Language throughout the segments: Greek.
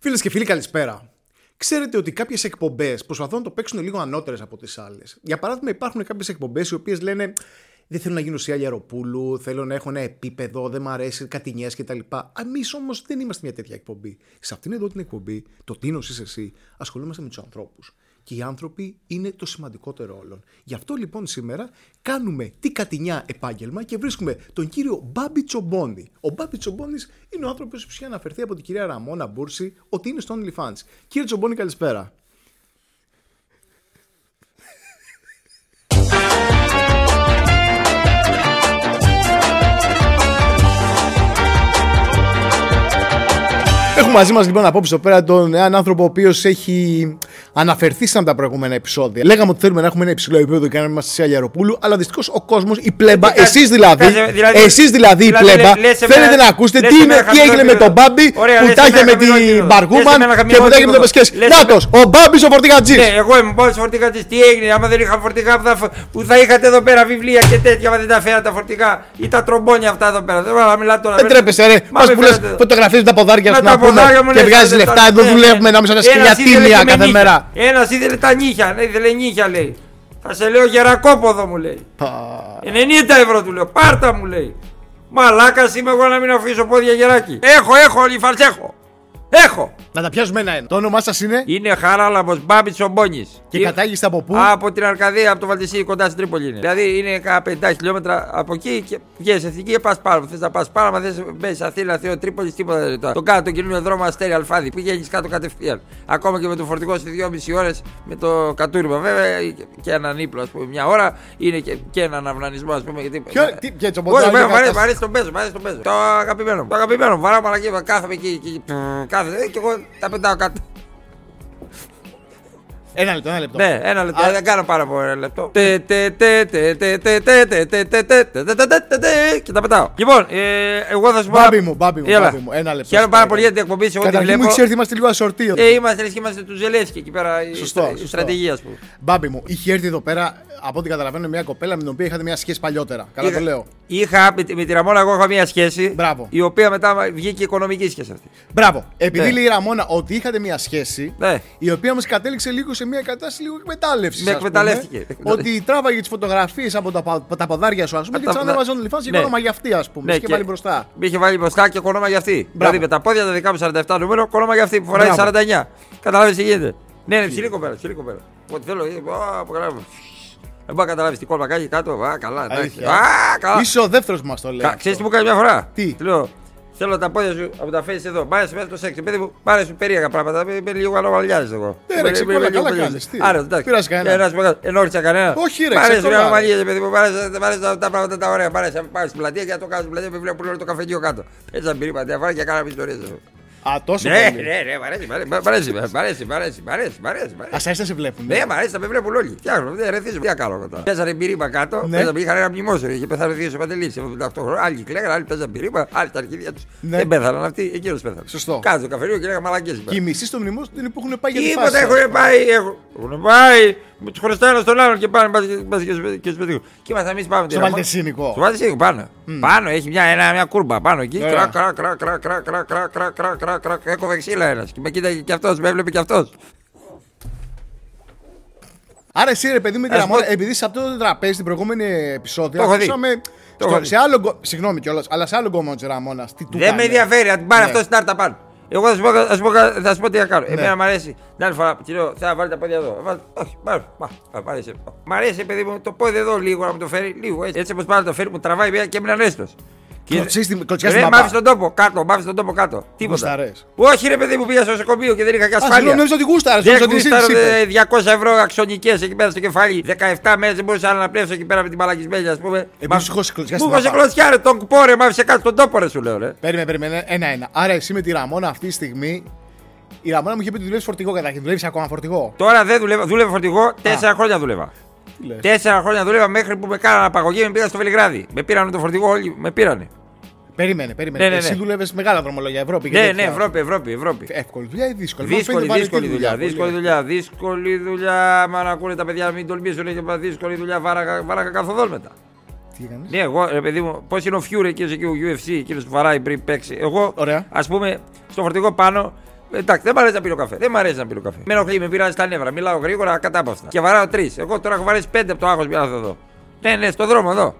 Φίλες και φίλοι, καλησπέρα. Ξέρετε ότι κάποιες εκπομπές προσπαθούν να το παίξουν λίγο ανώτερες από τις άλλες. Για παράδειγμα, υπάρχουν κάποιες εκπομπές οι οποίες λένε Δεν θέλω να γίνω σε Αεροπούλου, θέλω να έχω ένα επίπεδο, δεν μου αρέσει, κατηνιέ κτλ. Εμείς όμως δεν είμαστε μια τέτοια εκπομπή. Σε αυτήν εδώ την εκπομπή, το Τίνος είσαι εσύ, ασχολούμαστε με τους ανθρώπους. Και οι άνθρωποι είναι το σημαντικότερο όλων. Γι' αυτό λοιπόν σήμερα κάνουμε τι κατηνιά επάγγελμα και βρίσκουμε τον κύριο Μπάμπι Τσομπόνι. Ο Μπάμπι Τσομπόνι είναι ο άνθρωπος που είχε αναφερθεί από την κυρία Ραμόνα Μπούρση ότι είναι στο OnlyFans. Κύριε Τσομπόνι, καλησπέρα. Έχουμε μαζί μας λοιπόν απόψε εδώ πέρα τον έναν άνθρωπο ο οποίος έχει αναφερθεί σαν τα προηγούμενα επεισόδια. Λέγαμε ότι θέλουμε να έχουμε ένα υψηλό επίπεδο και να είμαστε σε Αγιαροπούλου, αλλά δυστυχώς ο κόσμος, η πλέμπα, Ε, εσείς δηλαδή, κάτσε, δηλαδή- εσείς δηλαδή η δηλαδή, πλέμπα, λες σε θέλετε μένα- να ακούσετε λες τι, σε είναι, μένα τι έγινε με χαμηλό τον Μπάμπι Ωραία, που λες τα σε είχε μένα με χαμηλό την επίπεδο. Μπαργούμαν Λες σε μένα και χαμηλό που τα είχε με τον επίπεδο. Πεσκέ. Λες σε Νάτος, ο Μπάμπι ο φορτηγατζή. Ναι, εγώ είμαι μόνο φορτηγά τη. Τι έγινε, άμα δεν είχα φορτηγά που θα, που θα είχατε εδώ πέρα βιβλία και τέτοια, άμα δεν τα φέρα τα φορτηγά ή τα τρομπόνια αυτά εδώ πέρα. Δεν μπορώ να μιλάω τώρα. Δεν τρέπεσαι, ρε. Μα Μα με που λες φέρετε εδώ. φωτογραφίε με τα ποδάρια Με σου τα να πούμε ποδάρια μου, και ναι, βγάζει ναι, λεφτά. ναι, Εδώ ναι, δουλεύουμε ναι. να μην σα Ένας σκυλιά ήθελε τίμια και με κάθε νύχια. μέρα. Ένας ήθελε τα νύχια, ναι, ήθελε νύχια λέει. Θα σε λέω γερακόποδο μου λέει. 90 ευρώ του λέω, πάρτα μου λέει. Μαλάκας είμαι εγώ να μην αφήσω πόδια γεράκι. Έχω, έχω, ολιφαλς έχω. Έχω. Να τα πιάσουμε ένα-ένα. Το όνομά σας είναι; Είναι χαράλαμπος Μπάμπης Ομπόνης. και κατάγεστε από πού; Από την Αρκαδία, από το Βαλτισί, κοντά στην Τρίπολη είναι. Δηλαδή είναι κάνα 50 χιλιόμετρα από εκεί και βγαίνει εθνική και πας πάνω. Θες να πας πάνω, μα θες μπει Αθήνα, Θεό, Τρίπολη, τίποτα δεν ρωτά. Το κάτω, το καινούριο δρόμο αστέρι Αλφάδι. Πηγαίνεις κάτω κατευθείαν. Ακόμα και με το φορτικό σε 2,5 ώρες με το κατούριμα. Βέβαια και έναν ύπλο, ας πούμε, μια ώρα είναι και, και έναν αυνανισμό, ας πούμε. Γιατί... Ποιο- τι- ποια Όχι, τσομποντάρια βέβαια, μ' αρέσει- κατάσταση. μ' αρέσει τον παίζω, μ' αρέσει τον παίζω. Το αγαπημένο. μου. Το αγαπημένο. μου. Βαρά μαλακή, κάθομαι εκεί. Εκεί, Κάθεται και εγώ τα πετάω κάτω. Ένα λεπτό, ένα λεπτό. Ναι, ένα λεπτό. Δεν κάνω πάρα πολύ λεπτό. Και τα πετάω. Λοιπόν, εγώ θα σου πω. Μπάμπι μου, μπάμπι μου. Ένα λεπτό. Χαίρομαι πάρα πολύ για την εκπομπή. Εγώ βλέπω. Μου είμαστε λίγο ασορτίο. Είμαστε και είμαστε του Ζελέσκι εκεί πέρα. Σωστό. Η στρατηγία, α πούμε. Μπάμπι μου, είχε έρθει εδώ πέρα, από ό,τι καταλαβαίνω, μια κοπέλα με την οποία είχατε μια σχέση παλιότερα. Καλά το λέω. Είχα με τη Ραμόνα, εγώ είχα μια σχέση. Η οποία μετά βγήκε οικονομική σχέση αυτή. Μπράβο. Επειδή λέει η Ραμόνα ότι είχατε μια σχέση, η οποία όμω κατέληξε λίγο σε μια κατάσταση λίγο εκμετάλλευσης. Με εκμεταλλεύτηκε. Ότι τράβαγε τις φωτογραφίες από τα, πα- τα ποδάρια σου, ας πούμε, Από και τα τι ποδά- ανέβαζε OnlyFans και Ναι. όνομα για αυτή, ας πούμε. Ναι, και βάλει μπροστά. Με είχε βάλει μπροστά και κονόμα για αυτή. Δηλαδή με τα πόδια τα δικά μου 47 νούμερο, κονόμα για αυτή που φοράει Μπράβο. 49. Καταλάβεις τι γίνεται. Ναι, ναι, ψηλή κοπέλα, ψηλή κοπέλα. Ό,τι θέλω, ε, α, αποκαλάβω. Δεν μπορεί να καταλάβεις τι κόλπα κάνει κάτω. Α, καλά, εντάξει. Αλήθεια. Α, καλά. Είσαι ο δεύτερος που μας το λέει. Κα- Ξέρεις τι μου κάνει μια φορά; Τι; Του λέω, θέλω τα πόδια σου από τα face εδώ. Μ' άρεσε μέσα το σεξ. Παιδί μου, μ' άρεσουν περίεργα πράγματα. Είμαι είμαι λίγο ανομαλιάζει εγώ. Ναι, ρε, Είμαι- ξεκόλα, είμαι λίγο καλά περίεργος. κάνεις, τι. Άρα, εντάξει. Πειράζει κανένα. Ε, να σου πω κάτι, Ενόχλησα κανένα. Όχι, ρε, Μ' αρέσουν οι ξεκόλα. ανομαλίες, παιδί μου. Μ' αρέσουν μ' αρέσουν τα πράγματα τα ωραία. Μ' αρέσει να πάω στην πλατεία και να το κάνω στην πλατεία. Με βλέπω όλο το καφενείο κάτω. Έτσι να πήρε πατέρα και κάναμε ιστορίες. Α, τόσο Ναι, πολύ. ναι, ναι, μ' αρέσει, μ' αρέσει, μ' αρέσει, μ' αρέσει, μ' αρέσει, μ' αρέσει, μ' αρέσει, μ' αρέσει. Α, έτσι να σε βλέπουν. Ναι, μ' αρέσει, θα με βλέπουν όλοι. Φτιάχνω, δεν ρεθίζω. Τι να κάνω εγώ τώρα. Παίζανε πυρήμα κάτω, Ναι. παίζανε, είχαν ένα μνημόσυνο. Είχε πεθάνει ο Δίος ο Παντελής, 78 χρόνια. Άλλοι κλαίγανε, άλλοι παίζανε πυρήμα, άλλοι στα αρχίδια τους. Ναι. Δεν πέθαναν αυτοί, εκείνος πέθανε. Σωστό. Κάτω το καφενείο και λέγανε μαλακές. Και οι μισοί στο μνημόσυνο είναι που έχουν πάει για τη Τίποτα φάση. έχουν πάει, έχουν έχουν πάει. Με τους χρωστάει ένα στον άλλον και πάνε πας και- πας και- και σπιτικό. Και είμαστε εμείς πάμε. Στο Βαλτεσίνικο. Στο Βαλτεσίνικο πάνω. Πάνω έχει μια, ένα, μια κούρμπα πάνω εκεί. Ωραία. Κρακ, κρακ, κρακ, κρακ, κρακ, κρακ, κρακ, κρακ, κρακ, κρακ, κρακ. Έκοβε ξύλα ένας. Και με κοίταγε και αυτός, με έβλεπε και αυτός. Άρα εσύ ρε παιδί με τη Ας Ραμόνα, πω- επειδή σε αυτό το τραπέζι στην προηγούμενη επεισόδιο Το έχω δει. ακούσαμε Το στο- έχω δει. σε άλλο γκο- Συγγνώμη κιόλας, αλλά σε άλλο κόμμα τη Ραμόνα. Τι του Δεν κάνε. με ενδιαφέρει, να την πάρει Ναι. αυτό στην άρτα πάνω. Εγώ θα σου πω, θα σου πω, θα σου πω τι θα κάνω. Ναι. Εμένα μου αρέσει. Την άλλη φορά, κύριο, θα βάλει τα πόδια εδώ. Βάλ- Όχι, πάρε. Μα, μα, μ' αρέσει. Μ' αρέσει, παιδί μου, το πόδι εδώ λίγο να μου το φέρει. Λίγο έτσι. Έτσι όπως πάρει το φέρει, μου τραβάει μία και έμεινα ανέστο. Κλωτσείς την- κλωτσιάς Ρε, την μ' μαπά. άφησε τον τόπο κάτω, μ' άφησε τον τόπο κάτω. Τίποτα. Γουσταρές. Όχι, ρε παιδί μου, πήγα στο νοσοκομείο και δεν είχα και Α, ασφάλεια. συγγνώμη, νόμιζα ότι γούσταρες. Δεν Νόμιζα ότι εσύ γούσταρα, της είπες. ε, 200 ευρώ αξονικές εκεί πέρα στο κεφάλι. 17 μέρες δεν μπορούσα να αναπνεύσω εκεί πέρα με την μαλακισμένη, ας πούμε. Επειδή Μα- σου έχω κλωτσιάς Μου στην έχω σε μαπά. κλωτσιά, ρε, τον κουπό, ρε, μ' άφησε κάτω τον τόπο, ρε, σου λέω, ρε. Περίμενε, περίμενε. Ένα-ένα. Άρα εσύ με τη Ραμόνα αυτή τη στιγμή. Η Ραμόνα μου είχε πει ότι δουλεύεις φορτηγό καταρχήν. Δουλεύεις ακόμα φορτηγό. Τώρα δεν δούλευα, δούλευα φορτηγό, τέσσερα χρόνια δούλευα. Τι λες. Τέσσερα χρόνια δούλευα μέχρι που με κάνανε απαγωγή με πήγα στο Βελιγράδι. Με πήραν το φορτηγό, όλοι με πήρανε. Περίμενε, περίμενε. Ναι, ναι, Εσύ ναι. δούλευε μεγάλα δρομολόγια Ευρώπη. και Ναι, τέτοια. ναι, Ευρώπη, Ευρώπη, Ευρώπη. Εύκολη δουλειά ή δύσκολη; Μας Δύσκολη, φαίνεται δύσκολη βαρετή δουλειά, πολύ. δύσκολη δουλειά, δύσκολη δουλειά. Μα να ακούνε τα παιδιά να μην τολμήσουν και είπα, δύσκολη δουλειά, βάραγα, βάραγα καθοδόν μετά. Τι έκανες; Ναι, εγώ, ρε παιδί μου, πώς είναι ο Φιούρε εκεί εκεί ο UFC, εκείνος που βαράει πριν παίξει. Εγώ, Ωραία. ας πούμε, στο φορτηγό πάνω Εντάξει, δεν μ' αρέσει να πίνω καφέ. Δεν μ' αρέσει να πίνω καφέ. Με ενοχλεί, με πειράζει τα νεύρα. Μιλάω γρήγορα, κατάπαυστα. Και βαράω τρεις. Εγώ τώρα έχω βαρέσει πέντε από το άγχος πια εδώ. Ναι, ναι, στο δρόμο εδώ.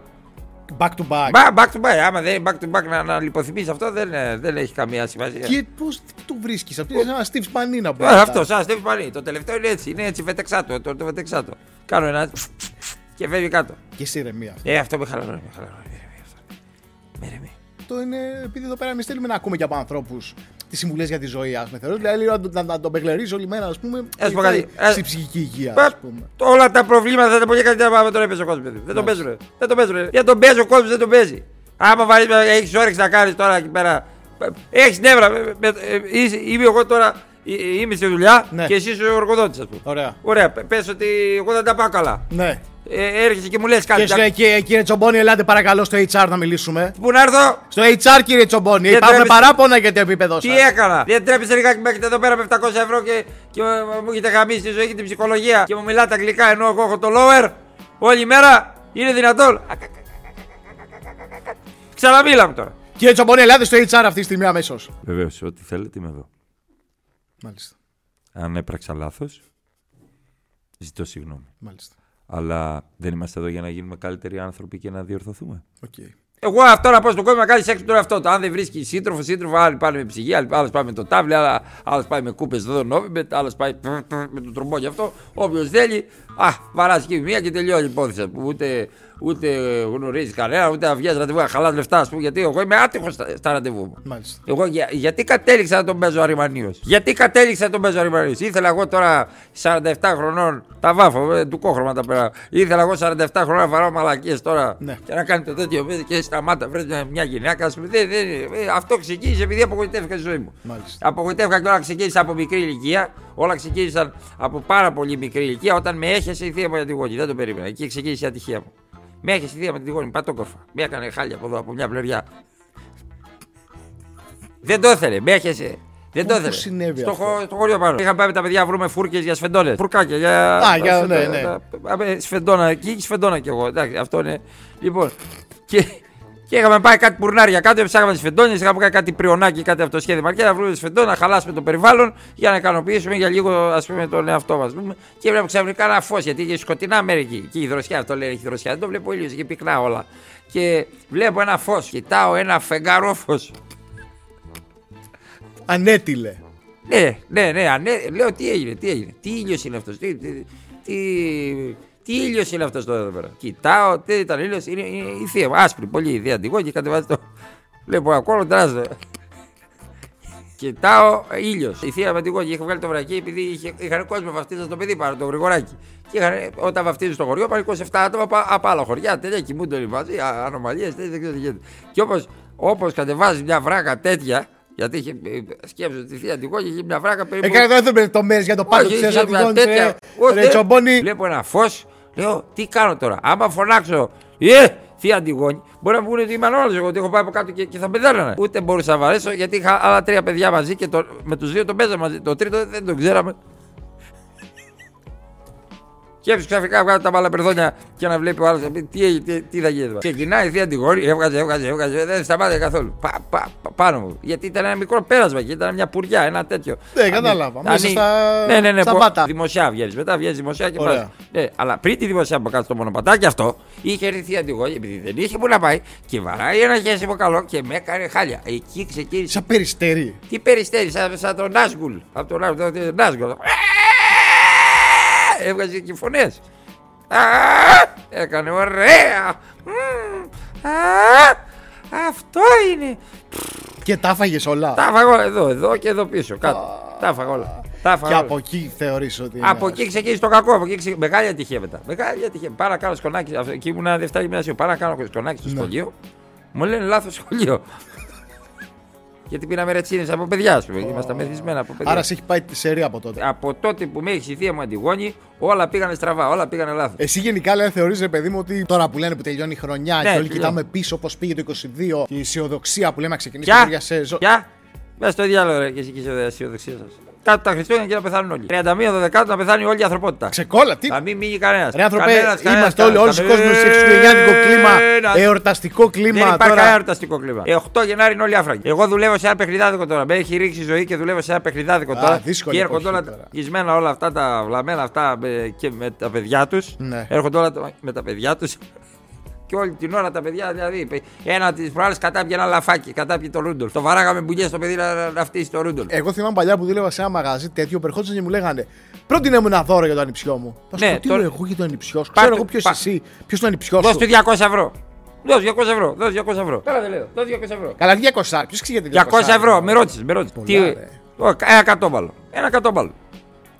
Back to back. Back, back to back. Άμα δεν είναι back to back να, να λιποθυμείς αυτό δεν, ε, δεν έχει καμία σημασία. Και πώς το βρίσκεις, αυτό είναι ένα Steve Σπανίνα που Ε, αυτό, σαν Στέβη Πανί. Το τελευταίο είναι έτσι. Είναι έτσι βετεξάτο. Το, το βετεξάτο. Κάνω ένα. και φεύγει κάτω. Και εσύ ηρεμία. Ε, αυτό με χαλαρώνει. Με χαλαρώνει. Με ηρεμία αυτό. Με ηρεμία. Αυτό είναι επειδή εδώ πέρα εμείς θέλουμε να ακούμε και από ανθρώπους τις συμβουλές για τη ζωή, ας πούμε. Θεωρώ δηλαδή λίγο να, να, να τον μπεγλερίζω όλη μέρα, ας πούμε. Ας πω βοηθάει κάτι. Ε, Στη ψυχική υγεία, Πα- ας πούμε. Όλα τα προβλήματα θα τα πω για κάτι να τον έπαιζε ο κόσμος. Δεν τον παίζουν. Δεν τον παίζουν. Για τον παίζει ο κόσμος, δεν τον παίζει. Άμα έχεις όρεξη να κάνεις τώρα εκεί πέρα. Έχεις νεύρα. με- με- ε, είσαι- Είμαι εγώ τώρα. ε, ε, Είμαι στη δουλειά Ναι. και εσύ είσαι ο εργοδότη, ας πούμε. Ωραία. Ωραία, πες ότι εγώ δεν τα πάω καλά. Ναι. Ε, έρχεσαι και μου λες κάτι. Και σου λέει, «Κύριε- κύριε Τσομπόνι, ελάτε παρακαλώ στο HR να μιλήσουμε. Πού να έρθω, Στο HR, κύριε Τσομπόνι, Δεν υπάρχουν τρέπεσαι. παράπονα για το επίπεδο τι σας. έκανα; Δεν τρέπεσαι λιγάκι μέχρι εδώ πέρα με 700 ευρώ και, και μου- μου έχετε γαμίσει τη ζωή και την ψυχολογία και μου μιλάτε αγγλικά ενώ εγώ έχω το lower όλη μέρα; Είναι δυνατόν; Ξαναμίλαμε τώρα. Κύριε Τσομπόνι, ελάτε στο HR αυτή τη στιγμή αμέσως. Βεβαίως, ό,τι θέλετε είμαι εδώ. Μάλιστα. Αν έπραξα λάθος, ζητώ συγγνώμη. Μάλιστα. Αλλά δεν είμαστε εδώ για να γίνουμε καλύτεροι άνθρωποι και να διορθωθούμε. Οκ. Εγώ αυτό να πω στον κόσμο να κάνεις σεξ τώρα αυτό. Το αν δεν βρίσκεις σύντροφο, σύντροφο, άλλοι πάνε με ψυγεία, άλλοι άλλος πάει με το τάβλι, άλλος πάει με κούπες εδώ Novibet, άλλος πάει με το τρομπό γι' αυτό. Όποιος θέλει, α, βαράζει και μία και τελειώνει η υπόθεση. Που ούτε, ούτε γνωρίζεις κανένα, ούτε βγαίνει ραντεβού, χαλάς λεφτά, ας πούμε, γιατί εγώ είμαι άτυχος στα, στα ραντεβού μου. Μάλιστα. Εγώ για- γιατί κατέληξα να τον παίζω αρειμανίως. Γιατί κατέληξα να τον παίζω αρειμανίως. Ήθελα εγώ τώρα 47 χρονών, τα βάφω, ε, του κόχρωμα τα πέρα. Ήθελα εγώ 47 χρονών να βαράω μαλακίες τώρα Ναι. και να κάνει το τέτοιο παιδί και σταμάτα, βρες μια, μια γυναίκα. ας πούμε. Δεν, δεν, ε, αυτό ξεκίνησε επειδή απογοητεύτηκα τη ζωή μου. Μάλιστα. Απογοητεύτηκα και όλα ξεκίνησα από μικρή ηλικία. Όλα ξεκίνησαν από πάρα πολύ μικρή ηλικία όταν με έχεσε η θεία μου για τη γόνη. Δεν το περίμενα. Εκεί ξεκίνησε η ατυχία μου. Με έχεσε η θεία μου για τη γόνη, πατόκορφα. Με έκανε χάλια από εδώ, από μια πλευριά. Δεν το ήθελε, με έχεσε. Δεν το Πού ήθελε. συνέβη στο, αυτό; χω- στο χωριό πάνω. Είχαμε πάει με τα παιδιά να βρούμε φούρκες για σφεντώνε. Φουρκάκια για. Α, για- ναι, ναι. ναι. Σφεντόνα εκεί και σφεντόνα κι εγώ. Εντάξει, αυτό είναι. Λοιπόν. Και, και είχαμε πάει κάτι πουρνάρια κάτω, ψάχναμε τις σφεντόνε, είχαμε κάνει κάτι πριονάκι, κάτι αυτοσχέδιο και να βρούμε σφεντόνα, να χαλάσουμε το περιβάλλον για να ικανοποιήσουμε για λίγο ας πούμε, τον εαυτό μας. Και βλέπω ξαφνικά ένα φως γιατί είχε σκοτεινά μέρη εκεί. Και η δροσιά, αυτό λέει έχει δροσιά. Δεν το βλέπω ήλιος, είχε πυκνά όλα. Και βλέπω ένα φως, κοιτάω ένα φεγγαρό φως. Ανέτειλε. Ναι, ναι, ναι, ανέ, λέω τι έγινε, τι έγινε, τι ήλιος είναι αυτός, τι, τι, τι, τι ήλιος είναι αυτός τώρα εδώ πέρα; Κοιτάω, τι ήταν ήλιος, είναι, είναι η θεία μου, άσπρη, πολύ η θεία αντιγό και κατεβάζει το. Βλέπω ακόμα τράζε. Κοιτάω ήλιος. Η θεία με την κόκκι είχε βγάλει το βρακί επειδή είχε, είχαν κόσμο βαφτίζα το παιδί πάνω, το γρηγοράκι. Και είχαν, όταν βαφτίζουν στο χωριό, πάνε 27 άτομα από, από άλλα χωριά. Τέτοια κοιμούνται όλοι μαζί, ανομαλίες, δεν ξέρω τι γίνεται. Και όπω όπως κατεβάζεις μια βράκα τέτοια, γιατί είχε σκέψει τη θεία την κόκκι, είχε μια βράκα περίπου. Έκανε τώρα δεν λεπτομέρειε για το πάνω Όχι, τη είχε Θέα μια Αντιγόνη. τέτοια- Όχι, Ρε δεν- Τσομπόνι. Βλέπω ένα φως, λέω τι κάνω τώρα; Άμα φωνάξω, Ε, θεία Αντιγόνη, μπορεί να μου πούνε ότι είμαι ανώλο εγώ, ότι έχω πάει από κάτω και, και θα πεθάνανε. Ούτε μπορούσα να βαρέσω γιατί είχα άλλα τρία παιδιά μαζί και το, με τους δύο τον παίζαμε μαζί. Το τρίτο δεν τον ξέραμε. Και έπειτα ξαφνικά βγάζει τα μπάλα περδόνια και να βλέπει ο άλλος τι, έγινε, τι, τι θα γίνει εδώ. Ξεκινάει η θεία Αντιγόνη, έβγαζε, έβγαζε, έβγαζε, δεν σταμάτησε καθόλου. Πα, πα, πα, πάνω μου. Γιατί ήταν ένα μικρό πέρασμα και ήταν μια πουριά, ένα τέτοιο. Ναι, κατάλαβα. Μέσα Ανοίγει- στα- ναι, ναι, ναι, στα πο- βάτα. Δημοσιά βγαίνεις. Μετά βγαίνεις δημοσιά και Ωραία. πας. Ναι, αλλά πριν τη δημοσιά που κάτω στο μονοπατάκι αυτό, είχε έρθει η Αντιγόνη επειδή δεν είχε που να πάει και βαράει ένα χέσιμο καλό και με έκανε χάλια. Εκεί ξεκίνησε. Σαν περιστέρι. Τι περιστέρι, σαν, σαν τον Νάσγκουλ. Από τον Νάσγκουλ. Τον Νάσγκουλ. Έβγαζε και φωνές. Έκανε ωραία. Μμμ. Α, Αυτό είναι. Και τα έφαγε όλα. Τα έφαγα εδώ, εδώ και εδώ πίσω. Κάτω. Τα έφαγα όλα. Τα έφαγα Και όλα. από εκεί θεωρείς ότι. είναι. Από εκεί ξεκίνησε το κακό. Από εκεί ξεκίνησε... Μεγάλη ατυχία μετά. Μεγάλη ατυχία. Πάρα να κάνω σκονάκι. αυτό- Εκεί ήμουν Δευτέρα γυμνασίου. Πάρα να κάνω σκονάκι στο Ναι. σχολείο. Μου λένε λάθος σχολείο. Γιατί πήραμε ρετσίνε από παιδιά, α πούμε. Ήμασταν μεθυσμένα από παιδιά. Άρα σε έχει πάει τη σερή από τότε. Από τότε που με έχει η θεία μου Αντιγόνη, όλα πήγανε στραβά, όλα πήγανε λάθος. Εσύ γενικά λέει, θεωρείς ρε παιδί μου ότι τώρα που λένε που τελειώνει η χρονιά Ναι, και όλοι τελειώνει. κοιτάμε πίσω πώς πήγε το 22 και η αισιοδοξία που λέμε να ξεκινήσει Ποια; η σεζόν. Ποια; Μέσα στο διάλογο ρε, και εσύ και η αισιοδοξία σας. Κάτω τα Χριστούγεννα και να πεθάνουν όλοι. 31 Δεκάτου να πεθάνει όλη η ανθρωπότητα. Ξεκόλα, τι. Να μην μείνει κανένας. Ρε άνθρωπε, είμαστε όλοι, όλος ο κόσμος σε χριστουγεννιάτικο κλίμα, εορταστικό κλίμα Δεν υπάρχει τώρα. κανένα εορταστικό κλίμα. Ε, 8 Γενάρη είναι όλοι άφραγοι. Εγώ δουλεύω σε ένα παιχνιδάδικο τώρα. Με έχει ρίξει η ζωή και δουλεύω σε ένα παιχνιδάδικο Α, τώρα. δύσκολη Και έρχονται εποχή όλα τώρα. γισμένα όλα αυτά τα βλαμμένα αυτά με- και με τα παιδιά τους. Ναι. Έρχονται όλα τα- με τα παιδιά τους. Και όλη την ώρα τα παιδιά, δηλαδή, ένα της προάλλε κατάπιε ένα λαφάκι, κατάπιε το Ρούντολφ. Το βαράγαμε μπουγιές στο παιδί να, να φτύσει το Ρούντολφ. Εγώ θυμάμαι παλιά που δούλευα σε ένα μαγαζί τέτοιο, περχόντουσαν και μου λέγανε Πρότεινε μου ένα δώρο για το ανιψιό μου. Θα σου Ναι, πω, τι τώρα- λέω εγώ για το ανιψιό σου. Πάρτε- Ξέρω εγώ ποιος πά- εσύ, ποιος είναι ο ανιψιό Δώσ' σου. του 200 ευρώ. Δώσ' 200 ευρώ. Δώσ' 200 ευρώ. Καλά δεν λέω. Δώσ' 200 ευρώ. Καλά, 200. Ποιος ξέρει 200 ευρώ. Με ρώτησες. Με ρώτησες. Πολλά, Τι. ρε. Ω, Ένα κατόμπαλο. Ένα κατόμπαλο.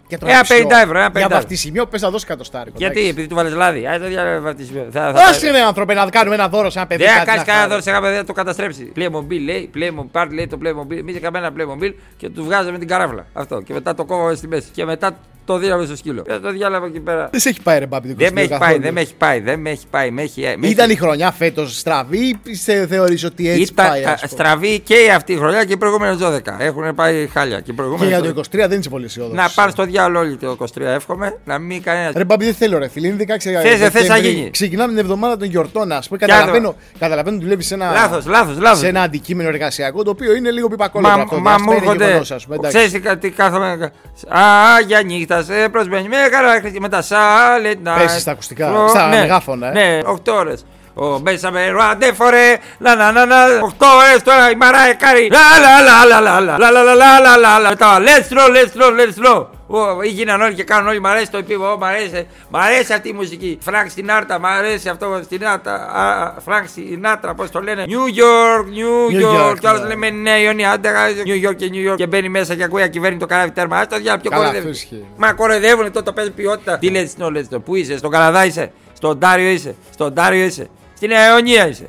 Για το Ένα ανιψιό. 50 ευρώ, ένα 50 Για ευρώ. βαφτισιμιό πες να δώσεις κατοστάρικο. Γιατί, επειδή του βάλε λάδι. Α, το διάλογο βαφτισμό. Θα- θα- Δώσε ρε άνθρωπε να κάνουμε ένα δώρο σε ένα παιδί. Δεν θα κάτι κάνεις να κανένα χάρει. δώρο σε ένα παιδί να το καταστρέψει. Playmobil λέει, Playmobil, πάρ λέει το Playmobil. Εμεί είχαμε ένα Playmobil και του βγάζαμε την καράφλα. Αυτό. Και μετά το κόβαμε στη μέση. Και μετά το δίναμε στο σκύλο. Και το διάλαβα εκεί πέρα. Δεν σε έχει πάει ρε μπάμπη Δεν με έχει πάει, δεν με έχει πάει, δεν με έχει πάει. Με έχει, με Ήταν έχει- η χρονιά φέτος στραβή ή σε θεωρείς ότι έτσι Ήταν πάει. α, ας πούμε; στραβή και αυτή η χρονιά και οι προηγούμενες 12. Έχουν πάει χάλια. Και οι Και προηγούμενες για 12. το 23 δεν είσαι πολύ αισιόδοξος. Να πάνε στο διάλογο όλοι το 23, εύχομαι. Να μην κανένα. Ρε μπαμπή, δεν θέλω ρε φίλε. Είναι 16 Θες, δεν θες να Δεκέμβρη. γίνει. Ξεκινάμε την εβδομάδα των γιορτών, ας πούμε. Κι Καταλαβαίνω, καταλαβαίνω ότι δουλεύει σε ένα, Λάθος, λάθος, λάθος. σε ένα αντικείμενο εργασιακό το οποίο είναι λίγο πιπακόλογο. Μα, αυτό. μα διάσπα, μου είναι έρχονται. γεγονός, ας πούμε, εντάξει. Ξέρεις τι, κα- τι κάθομαι. Α, για νύχτα σε προσμένει με χαρά χρυσή με τα silent night. Πέσεις στα ακουστικά, Φλο- στα ναι, μεγάφωνα, ε. Ναι, 8 ώρε. Ο Μπέσαμε ρουάντε φορέ. Λα λα λα λα. 8 ώρε τώρα η Μαράε Κάρι. Λα λα λα λα λα λα λα λα λα λα λα λα. Μετά let's roll, let's roll, let's roll. Ω, Γίναν όλοι και κάνουν όλοι. Μ' αρέσει το επίβο, μ' αρέσει. Μ' αρέσει αυτή η μουσική. Φρανκ στην Άρτα, μ' αρέσει αυτό στην Άρτα. Φρανκ στην Άρτα, πώς το λένε; New York, New New York, York. Κι άλλος ναι. λέμε Νέα Ιωνία, άντε New York και New York. Και μπαίνει μέσα και ακούει ακυβέρνει το καράβι τέρμα. Α το διάλογο, πιο Καλά, κοροϊδεύει. αυτό ισχύει. Μα κοροϊδεύουν τότε το παίζει ποιότητα. Τι λέτε στην Let's Πού είσαι, στον Καναδά είσαι, στον Τάριο είσαι, στον Τάριο είσαι, στην Νέα Ιωνία είσαι.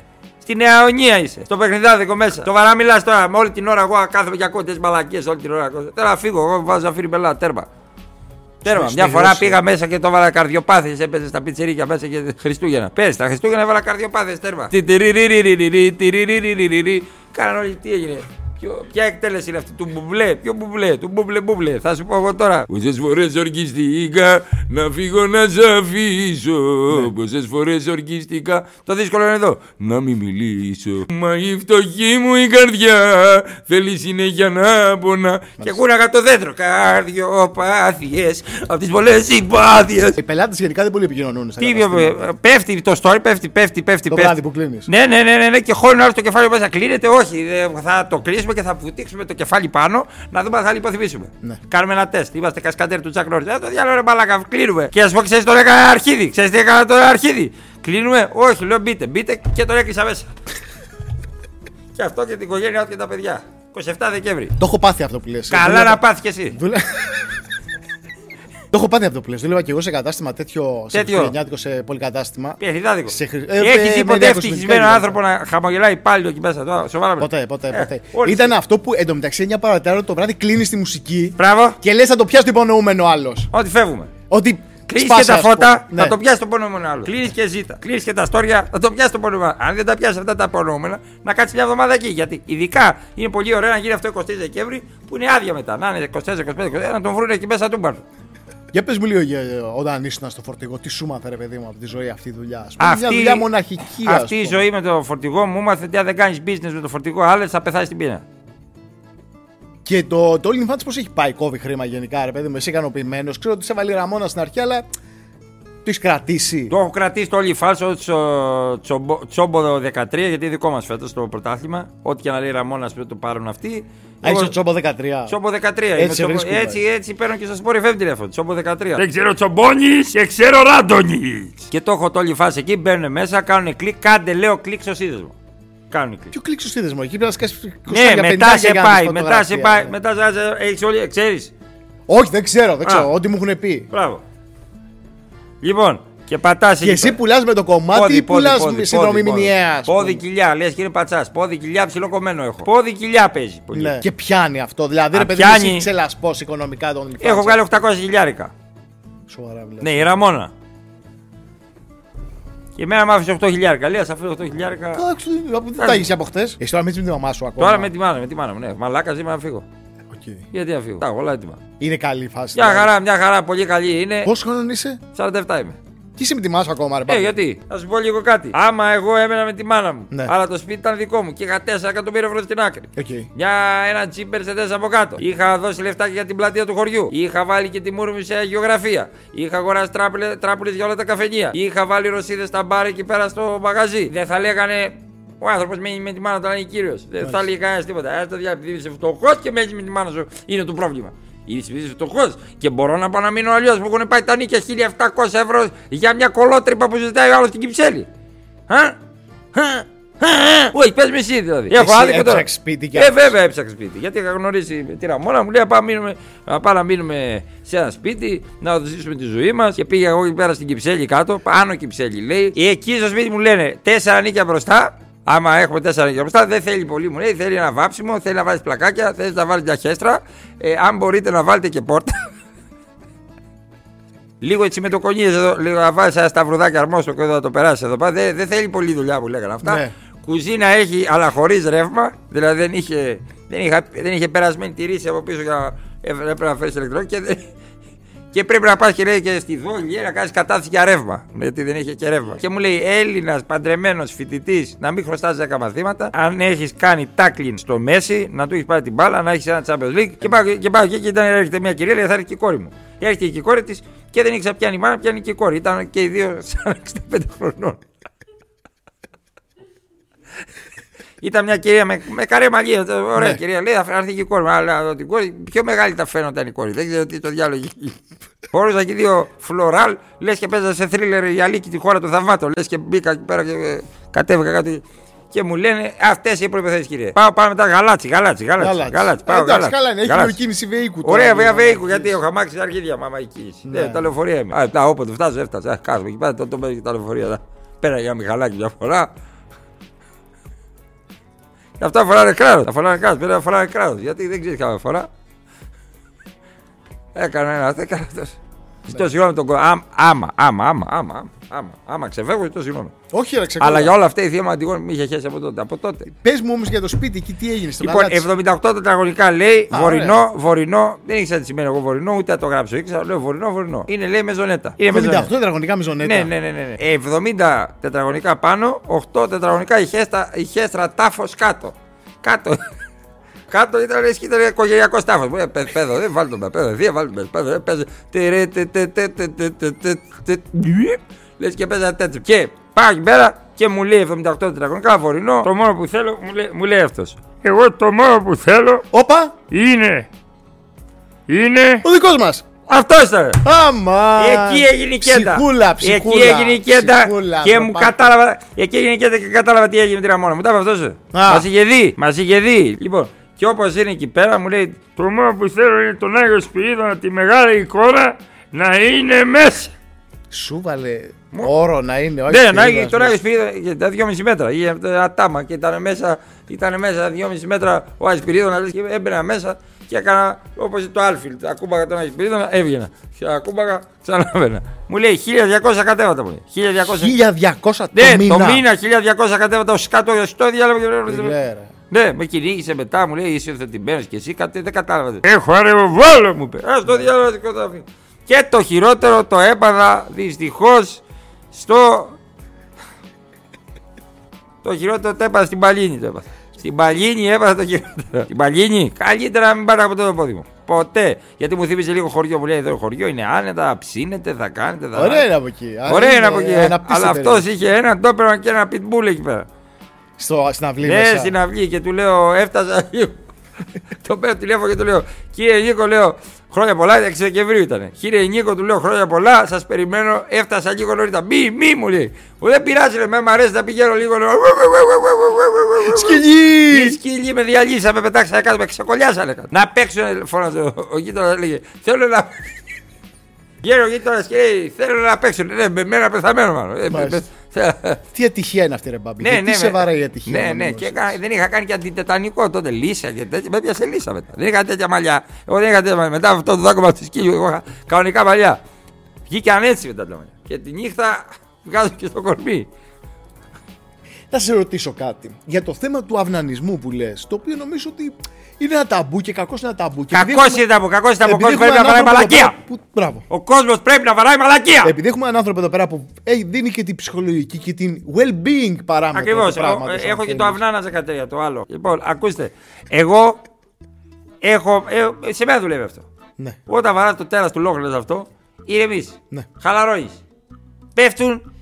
Στη Νέα Ιωνία είσαι. Στο παιχνιδάδικο μέσα. Το βαρά μιλά τώρα. Με όλη την ώρα εγώ κάθομαι και ακούω τι μαλακίε όλη την ώρα. Τώρα να φύγω. Εγώ βάζω αφήνει μπελά. Τέρμα. Τέρμα. Στο Μια φορά στοιχείο σου. πήγα μέσα και το βάλα καρδιοπάθειε. Έπαιζε στα πιτσερίκια μέσα και Χριστούγεννα. Πε τα Χριστούγεννα έβαλα καρδιοπάθειε. Τέρμα. Τιριριριριριρι, τιριριριριρι. Κάναν όλοι τι έγινε. Ποιο, ποια εκτέλεση είναι αυτή του μπουμπλέ, ποιο μπουμπλέ, του μπουμπλέ μπουμπλέ. Θα σου πω εγώ τώρα. Πόσες φορές ορκιστήκα να φύγω να σε αφήσω. Πόσες φορές ορκιστήκα. Το δύσκολο είναι εδώ. Να μην μιλήσω. Μα η φτωχή μου η καρδιά θέλει συνέχεια να πονά. Και κούναγα το δέντρο. Καρδιοπάθειες από τις πολλές συμπάθειες. Οι πελάτες γενικά δεν πολύ επικοινωνούν. στα Τι καταστήματα. ε, πέφτει το story, πέφτει, πέφτει, πέφτει. Το πέφτει. βράδυ που κλείνεις. Ναι, ναι, ναι, ναι, ναι, και χώνει άλλο το κεφάλι μέσα. Κλείνεται, όχι. ε, Θα το κλείσουμε και θα βουτήξουμε το κεφάλι πάνω να δούμε αν θα λιποθυμίσουμε. Ναι. Κάνουμε ένα τεστ. Είμαστε κασκαντέρ του Τσακ Νόρις. Ε, το διάλογο ρε μπαλάκα, κλείνουμε. Και ας πω, ξέρεις τον έκανα αρχίδι. Ξέρεις τι έκανα τώρα αρχίδι; Κλείνουμε, όχι, λέω μπείτε, μπείτε και τον έκλεισα μέσα. και αυτό και την οικογένειά του και τα παιδιά. 27 Δεκέμβρη. Το έχω πάθει αυτό που λες. Καλά να πάθεις κι εσύ. Το έχω πάθει αυτό που λε. Δούλευα και εγώ σε κατάστημα τέτοιο. Σε Τέτοιο. χριστουγεννιάτικο σε πολυκατάστημα. Παιχνιδάδικο. Σε χρη- ε, Έχει ε, δει με ποτέ διακοσμητικά ευτυχισμένο δηλαδή. άνθρωπο να χαμογελάει πάλι εκεί μέσα. Τώρα, σοβαρά μιλάω. Ποτέ, ποτέ, Ε, ποτέ. όλοι Ήταν εσύ. αυτό που εντωμεταξύ 9 παρατέταρτο το βράδυ κλείνεις τη μουσική Μπράβο, και λες θα το πιάσει το υπονοούμενο άλλος. ότι φεύγουμε. Ότι. Κλείνεις και σπάσε, τα ας πούμε. φώτα, Ναι. θα το πιάσει το πονόμενο άλλος. Κλείνεις και ζήτα. Κλείνεις και τα στόρια, θα το πιάσει το πονόμενο. Αν δεν τα πιάσεις αυτά τα πονόμενα, να κάτσεις μια εβδομάδα εκεί. Γιατί ειδικά είναι πολύ ωραίο να γίνει αυτό 23 Δεκέμβρη που είναι άδεια μετά. Να είναι 24-25 να τον βρουν εκεί μέσα του μπαρ. Για πες μου λίγο για, όταν ήσουν στο φορτηγό, τι σου μάθε ρε παιδί μου από τη ζωή αυτή η δουλειά. Ας πούμε, Αυτή, Μια δουλειά μοναχική. ας αυτή η πούμε. ζωή με το φορτηγό μου μάθε ότι αν δεν κάνεις business με το φορτηγό, άλλες θα πεθάσει την πείνα. Και το, το All in Fans πώς έχει πάει, κόβει χρήμα γενικά, ρε παιδί μου, εσύ ικανοποιημένος. Ξέρω ότι σε βάλει ραμόνα στην αρχή, αλλά το έχει κρατήσει. Το έχω κρατήσει το όλη φάλσο τσο, τσομπο, τσόμπο 13 γιατί είναι δικό μας φέτος το πρωτάθλημα. Ό,τι και να λέει Ραμόνα πρέπει να το πάρουν αυτοί. Α, Εγώ- είσαι ο Τσόμπο 13. Τσόμπο 13. είμαι Έτσι σε τσόμπο- βρίσκουμε. έτσι, έτσι παίρνω και σας πω FM τηλέφωνο. Τσόμπο 13. Δεν ξέρω τσομπόνι και ξέρω ράντονι. Και το έχω το όλη φάση εκεί. Μπαίνουν μέσα, κάνουν κλικ. Κάντε, λέω κλικ στο σύνδεσμο. Κάνουν κλικ. Ποιο κλικ σου μου, εκεί πρέπει να σκάσει Ναι, μετά σε πάει. Μετά σε πάει. Μετά σε έχεις όλοι. Ξέρεις. Όχι, δεν ξέρω, δεν ξέρω. Α. Ό,τι μου έχουν πει. Μπράβο. Λοιπόν, και πατάς Και εσύ πουλάς με το κομμάτι ή πουλάς συνδρομή μηνιαία. ας Πόδι πούμε. κοιλιά, λες κύριε Πατσάς. Πόδι κοιλιά ψιλοκομμένο έχω. Πόδι κοιλιά παίζει. Πολύ. Ναι. Και πιάνει αυτό. Δηλαδή, Α, ρε παιδί μου, πιάνει. εσύ ξελασπώ οικονομικά τον Έχω βγάλει 800 χιλιάρικα. Σοβαρά μιλάω. Ναι, η Ραμόνα. Και εμένα μου άφησε 8 χιλιάρικα. Λέει, α αφήσω 8 χιλιάριρικα. Εντάξει, Δεν τα έχει από χτε. Εσύ τώρα μην με τη μαμά σου ακόμα. Τώρα με τη μάνα, με τη μάνα μου. Ναι, μαλάκας είμαι να φύγω. Οκ. Γιατί να φύγω. Τα έχω όλα έτοιμα. Είναι καλή η φάση. Μια χαρά, μια χαρά, πολύ καλή είναι. Πόσο χρόνο είσαι, 47 είμαι. και είσαι με τη μαμά σου ακόμα, ρε Ε, Μπάμπη. γιατί; Θα σου πω λίγο κάτι. Άμα εγώ έμενα με τη μάνα μου, Ναι. αλλά το σπίτι ήταν δικό μου και είχα 4 εκατομμύρια ευρώ στην άκρη. Οκ. Μια, ένα τζιπ Πόρσε τέσσερα από κάτω. Είχα δώσει λεφτά και για την πλατεία του χωριού. Είχα βάλει και τη μούρη μου σε γεωγραφία. Είχα αγοράσει τράπουλες για όλα τα καφενεία. Είχα βάλει ρωσίδες στα μπάρ εκεί πέρα στο μαγαζί. Δεν θα λέγανε. Ο άνθρωπος μένει με τη μάνα του, αλλά είναι κύριος. Δεν θα έλεγε κανένας τίποτα. Ε, το διάλογο, επειδή είσαι φτωχός και μένει με τη μάνα σου, είναι το πρόβλημα. Είσαι είσαι φτωχός και μπορώ να πάω να μείνω αλλιώς που έχουν πάει τα νίκια 1700 ευρώ για μια κολότρυπα που ζητάει ο άλλος στην Κυψέλη. Α, α, α, α; Όχι, πες με εσύ δηλαδή. Έχω άδικο τώρα. έψαξες σπίτι κι Ε, αυτός. βέβαια έψαξα σπίτι. Γιατί είχα γνωρίσει τη Ραμόνα, μου λέει: Πάμε μείνουμε, να πάμε να μείνουμε σε ένα σπίτι, να ζήσουμε τη ζωή μας. Και πήγα εγώ εκεί πέρα στην Κυψέλη κάτω, πάνω Κυψέλη λέει. Εκεί στο σπίτι μου λένε τέσσερα νίκια μπροστά. Άμα έχουμε τέσσερα νίκια μπροστά, δεν θέλει πολύ μου λέει. Θέλει ένα βάψιμο, θέλει να βάλει πλακάκια, θέλει να βάλει μια χέστρα. Ε, αν μπορείτε να βάλετε και πόρτα. Λίγο έτσι με το κονί εδώ, λίγο να βάλεις ένα σταυρουδάκι αρμόστο και εδώ να το περάσεις εδώ πέρα. Δεν, δεν θέλει πολλή δουλειά που λέγανε αυτά. Ναι. Κουζίνα έχει, αλλά χωρίς ρεύμα. Δηλαδή δεν είχε, δεν είχε, δεν είχε περασμένη τη ρίση από πίσω για να ε, έπρεπε να φέρεις ηλεκτρό και, δεν- και πρέπει να πας και λέει και στη δόλη να κάνεις κατάθεση για ρεύμα. Γιατί δεν είχε και ρεύμα. Και μου λέει Έλληνας παντρεμένος φοιτητής να μην χρωστάς 10 μαθήματα. Αν έχεις κάνει τάκλιν στο Μέση, να του έχεις πάρει την μπάλα, να έχεις ένα Champions League. Και πάω, και πάω εκεί και ήταν, έρχεται μια κυρία, λέει θα έρθει και η κόρη μου. Έρχεται και η κόρη της και δεν ήξερα πιάνει η μάνα, πιάνει και η κόρη. Ήταν και οι δύο σαν 65 χρονών. Ήταν μια κυρία με, με καρέ μαλλί, ε, ωραία Ναι. κυρία, λέει θα έρθει και η κόρη μου. Αλλά την κόρη, πιο μεγάλη τα φαίνονταν η κόρη. Δεν ξέρω τι το διάολο έχει. Φόρουσα και δύο φλοράλ, λες και παίζα σε θρίλερ η Αλίκη τη χώρα του θαυμάτων. Λες και μπήκα εκεί πέρα και ε, κατέβηκα κάτι. Και μου λένε αυτές οι προϋποθέσεις, κύριε. Πάω, πάμε μετά γαλάτσι, γαλάτσι, γαλάτσι. Γαλάτσι. γαλάτσι, Ε, πάω, εντάξει, γαλάτσι, καλά είναι. Έχει γαλάτσι. κίνηση Βεΐκου. τώρα, Ωραία, λίγο, βέβαια, να Βεΐκου, κίνηση. γιατί έχω αμάξει τα αρχίδια μου, άμα η κίνηση. Ναι. Ναι, τα λεωφορεία είμαι. Α, τα όποτε φτάσω, έφτασα. Α, Κάθομαι εκεί πέρα, το, το, το, τα λεωφορεία. τα- Πέρα για μιχαλάκι μια φορά. Και αυτά φοράνε κράτο. Τα φοράνε κράτο. Πρέπει να φοράνε κράτο. Γιατί δεν ξέρεις καμιά φορά. Έκανα ένα, έκανα αυτό. Ζητώ συγγνώμη τον κόσμο. Άμα, άμα, άμα, άμα, άμα, άμα, άμα ξεφεύγω, ζητώ συγγνώμη. Όχι, ρε, ξεκάθαρα. Αλλά για όλα αυτά η θεία μου Αντιγόνη με είχε χέσει από τότε. Από τότε. Πες μου όμως για το σπίτι εκεί τι έγινε στο Λοιπόν, γαλάτσι. 78 τετραγωνικά λέει Α, βορεινό, βορεινό. Δεν ήξερα τι σημαίνει εγώ βορεινό, ούτε να το γράψω. Ήξερα, λέω βορεινό, βορεινό. Είναι λέει μεζονέτα. Είναι 78 μεζονέτα. τετραγωνικά μεζονέτα. Ναι, ναι, ναι, ναι. ναι. 70 τετραγωνικά πάνω, 8 τετραγωνικά η χέστρα, η χέστρα τάφος κάτω. Κάτω. Κάτω ήταν λε και ήταν οικογενειακό τάφο. Ε, δεν βάλτε με παιδό, δεν βάλτε με παιδό. Παίζε. Και παίζα τέτοιο. Και πάει πέρα και μου λέει 78 τετραγωνικά βορεινό. Το μόνο που θέλω, μου λέει, μου αυτό. Εγώ το μόνο που θέλω. Όπα! Είναι. Είναι. Ο δικό μα. Αυτό ήταν. Άμα. Εκεί έγινε η κέντα. Ψυχούλα, ψυχούλα. Εκεί έγινε η κέντα. Ψυχούλα, και μου πάνε. κατάλαβα. Εκεί έγινε η κέντα και κατάλαβα τι έγινε με την Ραμόνα. Μου τα είπε αυτό. Μα είχε δει. Μα είχε δει. Λοιπόν, και όπως είναι εκεί πέρα μου λέει: Το μόνο που θέλω είναι τον Άγιο Σπυρίδωνα, τη μεγάλη εικόνα να είναι μέσα. Σου βάλε όρο να είναι. Όχι, Ναι, να Σπυρίδωνας έχει τον μέσα. Άγιο Σπυρίδωνα για τα 2,5 μέτρα. Είχε ένα τάμα και ήταν μέσα, ήταν μέσα 2,5 μέτρα ο Άγιος Σπυρίδωνας και έμπαινα μέσα και έκανα όπως το Άλφιλτ. Ακούμπαγα τον Άγιο Σπυρίδωνα, έβγαινα. Και ακούμπαγα, ξαναβαίνα. Μου λέει 1200 κατέβατα μου λέει. 1200. 1200 το Ναι, μήνα. το μήνα 1200 κατέβατα ως κάτω στο διάλογο. Φιλέ, ρε. Ναι, με κυνήγησε μετά, μου λέει είσαι υιοθετημένος και εσύ κάτι δεν κατάλαβες. Έχω αρεβόλο μου είπε. Α το διάλογο δικό του αφήνω. Και το χειρότερο το έπαθα δυστυχώς στο. το χειρότερο το έπαθα στην Παλίνη το έπαθα. Στην Παλίνη έπαθα το χειρότερο. Στην Παλίνη, καλύτερα να μην πάρω από το πόδι μου. Ποτέ. Γιατί μου θύμιζε λίγο χωριό, μου λέει εδώ χωριό είναι άνετα, ψήνετε, θα κάνετε. Θα... Ωραία είναι από εκεί. Α, Ωραία είναι από εκεί. αναπτύσσεται, Αλλά ρε. αυτός είχε ένα ντόπερο και ένα pitbull εκεί πέρα. Στο, στην αυλή Ναι, μέσα. στην αυλή και του λέω, έφτασα. το παίρνω τηλέφωνο και του λέω, κύριε Νίκο, λέω, χρόνια πολλά, 6 Δεκεμβρίου ήταν. Κύριε Νίκο, του λέω, χρόνια πολλά, σας περιμένω, έφτασα λίγο νωρίτερα. Μη, μη μου λέει. Μου δεν πειράζει, ρε, με μ' αρέσει να πηγαίνω λίγο. λέω, Η Σκυλί! σκύλοι με διαλύσαμε, με πετάξανε κάτω, με ξεκολλιάσανε κάτω. Να παίξω, φώναζε ο, ο γείτονας, έλεγε, θέλω να. Γέρο γείτονας και λέει, θέλω να παίξω. Ναι, με μένα πεθαμένο μάλλον. Ε, Μάλιστα. με- Τι ατυχία είναι αυτή, ρε Μπάμπη. ναι, Γιατί ναι, σε με- βαράει η ατυχία. Ναι, να ναι, μην και γνώσεις. έκανα- δεν είχα κάνει και αντιτετανικό τότε. Λύσα και τέτοια. Με έπιασε λύσα μετά. Δεν είχα τέτοια μαλλιά. Εγώ δεν είχα τέτοια μαλλιά. Μετά αυτό το δάκωμα του σκύλου, εγώ είχα κανονικά μαλλιά. Βγήκαν έτσι μετά τα μαλλιά. Και τη νύχτα Βγάζω και στο κορμί. Θα σε ρωτήσω κάτι. Για το θέμα του αυνανισμού που λες, το οποίο νομίζω ότι είναι ένα ταμπού και κακός είναι ένα ταμπού. Και επειδή Κακός έχουμε- είναι τα κακός είναι τα Ο επειδή κόσμος έχουμε πρέπει να έναν βαράει άνθρωπο εδώ μαλακία. πέρα που- Μπράβο. Ο κόσμος πρέπει να βαράει μαλακία. Επειδή έχουμε έναν άνθρωπο εδώ πέρα που έχει, δίνει και την ψυχολογική και την well-being παράμετρο. Ακριβώς. του πράγματος, αν Έχω και το θέλεις. αυνάνα 13, το άλλο. Λοιπόν, ακούστε. Εγώ έχω. ε, σε μένα δουλεύει αυτό. Ναι. Όταν βαράς το τέρας του λόγου αυτό, ηρεμείς. Ναι. Χαλαρώνεις. Πέφτουν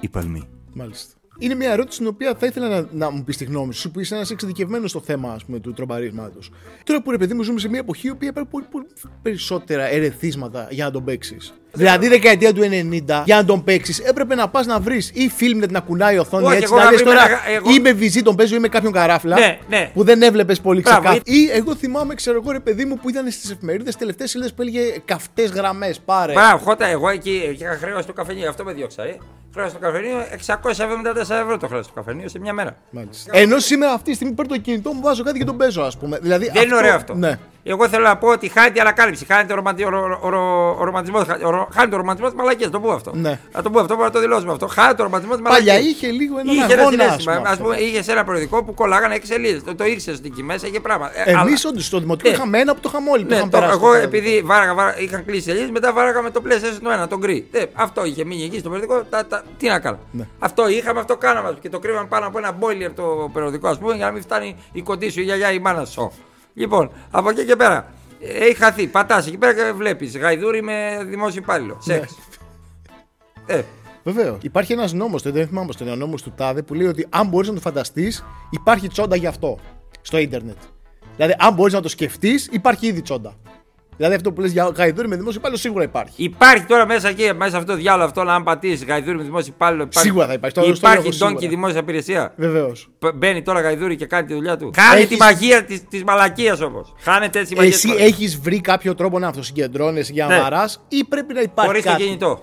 οι παλμοί. Μάλιστα. Είναι μια ερώτηση την οποία θα ήθελα να, να μου πεις τη γνώμη σου, που είσαι ένας εξειδικευμένος στο θέμα ας πούμε, του τρομπαρίσματο. Τώρα που ρε παιδί μου ζούμε σε μια εποχή η οποία υπάρχει πολύ, πολύ περισσότερα ερεθίσματα για να τον παίξεις. Δηλαδή, δεκαετία του 90, για να τον παίξεις, έπρεπε να πας να βρεις ή Filmnet να κουνάει η οθόνη Όχι, έτσι. εγώ Να να δεις βρει τώρα, με ένα- εγώ- ή με βυζί τον παίζω ή με κάποιον καράφλα. Ναι, ναι. Που δεν έβλεπες πολύ Μπράβο, ξεκάθαρα. Ή εγώ θυμάμαι, ξέρω εγώ, ρε παιδί μου που ήταν στις εφημερίδες τελευταίες σελίδες που έλεγε καυτές γραμμές. Πάρε. Μπράβο, χώτα, εγώ εκεί είχα χρέος στο καφενείο, αυτό με διώξα. Ε. Χρέος στο καφενείο 674 ευρώ το χρέος στο καφενείο σε μια μέρα. Μάλιστα. Ενώ σήμερα αυτή τη στιγμή παίρνω το κινητό μου, βάζω κάτι και τον παίζω, ας πούμε. Δηλαδή, Δεν είναι ωραίο αυτό. Ναι. Εγώ θέλω να πω ότι χάνεται η ανακάλυψη, χάνεται ο, ρομαντι... ο, ρο- ο, ρο- ο ρομαντισμό. Χάνεται ο ρομαντισμό της μαλακία, το πω αυτό. Ναι. Να το πω αυτό, μπορούμε να το δηλώσουμε αυτό. Χάνεται ο ρομαντισμό της Παλιά μαλακία. είχε λίγο έναν Είχε ένα αγώνα. ας συνέστημα. πούμε, Α αυτό. πούμε, είχε ένα περιοδικό που κολλάγανε 6 σελίδες. Το, το ήξερε ότι εκεί μέσα είχε πράγμα. Ε, αλλά- Εμεί όντως στο δημοτικό Ναι. είχαμε ένα που το είχαμε όλοι. που Ναι, είχαμε το, περάσει εγώ το- επειδή βάραγα, βάραγα, είχαν κλείσει σελίδες, μετά βάραγα με το PlayStation το ένα, τον γκρι. Ε, αυτό είχε μείνει εκεί στο περιοδικό. Τα, τα, τι να κάνω. Ναι. Αυτό είχαμε, αυτό κάναμε. Και το κρύβαμε πάνω από ένα boiler το περιοδικό, ας πούμε, για να μην φτάνει η κοντή σου, η γιαγιά, η μάνα σου. Λοιπόν, από εκεί και πέρα. Ε, Έχει χαθεί. Πατάς εκεί πέρα και βλέπεις. Γαϊδούρι με δημόσιο υπάλληλο. Ναι. Σεξ. Ε, Βεβαίως. Υπάρχει ένας νόμος, δεν θυμάμαι στον νόμος του Τάδε, που λέει ότι αν μπορείς να το φανταστείς, υπάρχει τσόντα γι' αυτό στο ίντερνετ. Δηλαδή, αν μπορείς να το σκεφτείς, υπάρχει ήδη τσόντα. Δηλαδή, αυτό που λες για γαϊδούρι με δημόσιο υπάλληλο σίγουρα υπάρχει. Υπάρχει τώρα μέσα εκεί, μέσα σε αυτό το διάολο αυτό, να αν πατήσεις γαϊδούρι με δημόσιο υπάλληλο. Υπάρχει, Σίγουρα θα υπάρχει. Το- στο Υπάρχει λόγο σίγουρα. donkey δημόσια υπηρεσία. Βεβαίως. Π- Μπαίνει τώρα γαϊδούρι και κάνει τη δουλειά του. Χάνει Έχεις- τη μαγεία τη της μαλακίας όμως. Χάνεται έτσι η μαγεία. Εσύ έχεις βρει κάποιο τρόπο να αυτοσυγκεντρώνεσαι για να Ναι. βαράς ή πρέπει να υπάρχει Χωρίς το κάτι; κινητό.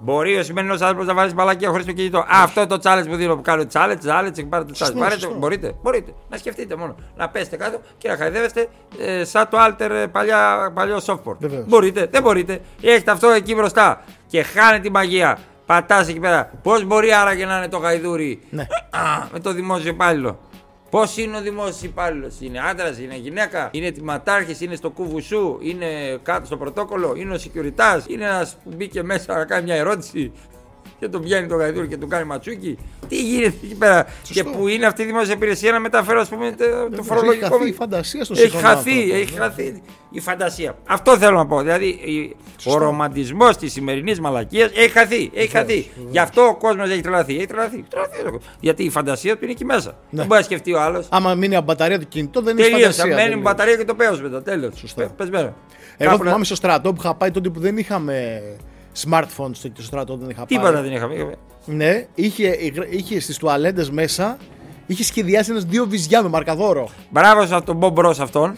Μπορεί ο σημερινός άνθρωπος να βάλει μαλακία χωρίς το κινητό. Α, αυτό το challenge που δίνω που κάνω. Challenge, challenge, πάρε το challenge. Σωστό, Πάρετε, σωστό. μπορείτε, μπορείτε. Να σκεφτείτε μόνο. Να πέσετε κάτω και να χαϊδεύεστε ε, σαν το alter ε, παλιά, παλιό softboard. Βεβαίως. Μπορείτε, δεν μπορείτε. Έχετε αυτό εκεί μπροστά και χάνει τη μαγεία. Πατάς εκεί πέρα. Πώς μπορεί άραγε να είναι το γαϊδούρι; Ναι. Α, με το δημόσιο υπάλληλο. Πώς είναι ο δημόσιος υπάλληλος, Είναι άντρας, είναι γυναίκα, είναι τιματάρχη, είναι στο κουβουσού, είναι κάτω στο πρωτόκολλο, είναι ο security, είναι ένας που μπήκε μέσα να κάνει μια ερώτηση; Και τον βγαίνει το γαϊδούρι και του κάνει ματσούκι. Τι γίνεται εκεί πέρα. Και που είναι αυτή η δημόσια υπηρεσία να μεταφέρω, ας πούμε, το, το Έχει φορολογικό. χαθεί η μου. φαντασία στο Έχει σύγχρονο χαθεί, άνθρωπο, έχει ναι. χαθεί η φαντασία. Αυτό θέλω να πω. Δηλαδή, η- ο ρομαντισμός της σημερινής μαλακίας έχει χαθεί. Έχει χαθεί. Γι' αυτό ο κόσμος έχει τρελαθεί. Έχει τρελαθεί. τρελαθεί ο κόσμος. Γιατί η φαντασία του είναι εκεί μέσα. Δεν μπορεί να σκεφτεί ο άλλος. Άμα μείνει από μπαταρία του κινητό, δεν είναι Τελείωσε. φαντασία. Μένει τελείως. μπαταρία και το πέος μετά. Τέλος. Σωστό. Πεσμένο. Εγώ Κάπου να- θυμάμαι στο στρατό που είχα πάει τότε που δεν είχαμε smartphones στο στο στρατό δεν είχα Τίποτα πάει. δεν είχαμε. Ναι, είχε, είχε στις τουαλέτε μέσα, είχε σχεδιάσει ένας δύο βυζιά με μαρκαδόρο. Μπράβο σε αυτόν τον Μπομπρό αυτόν.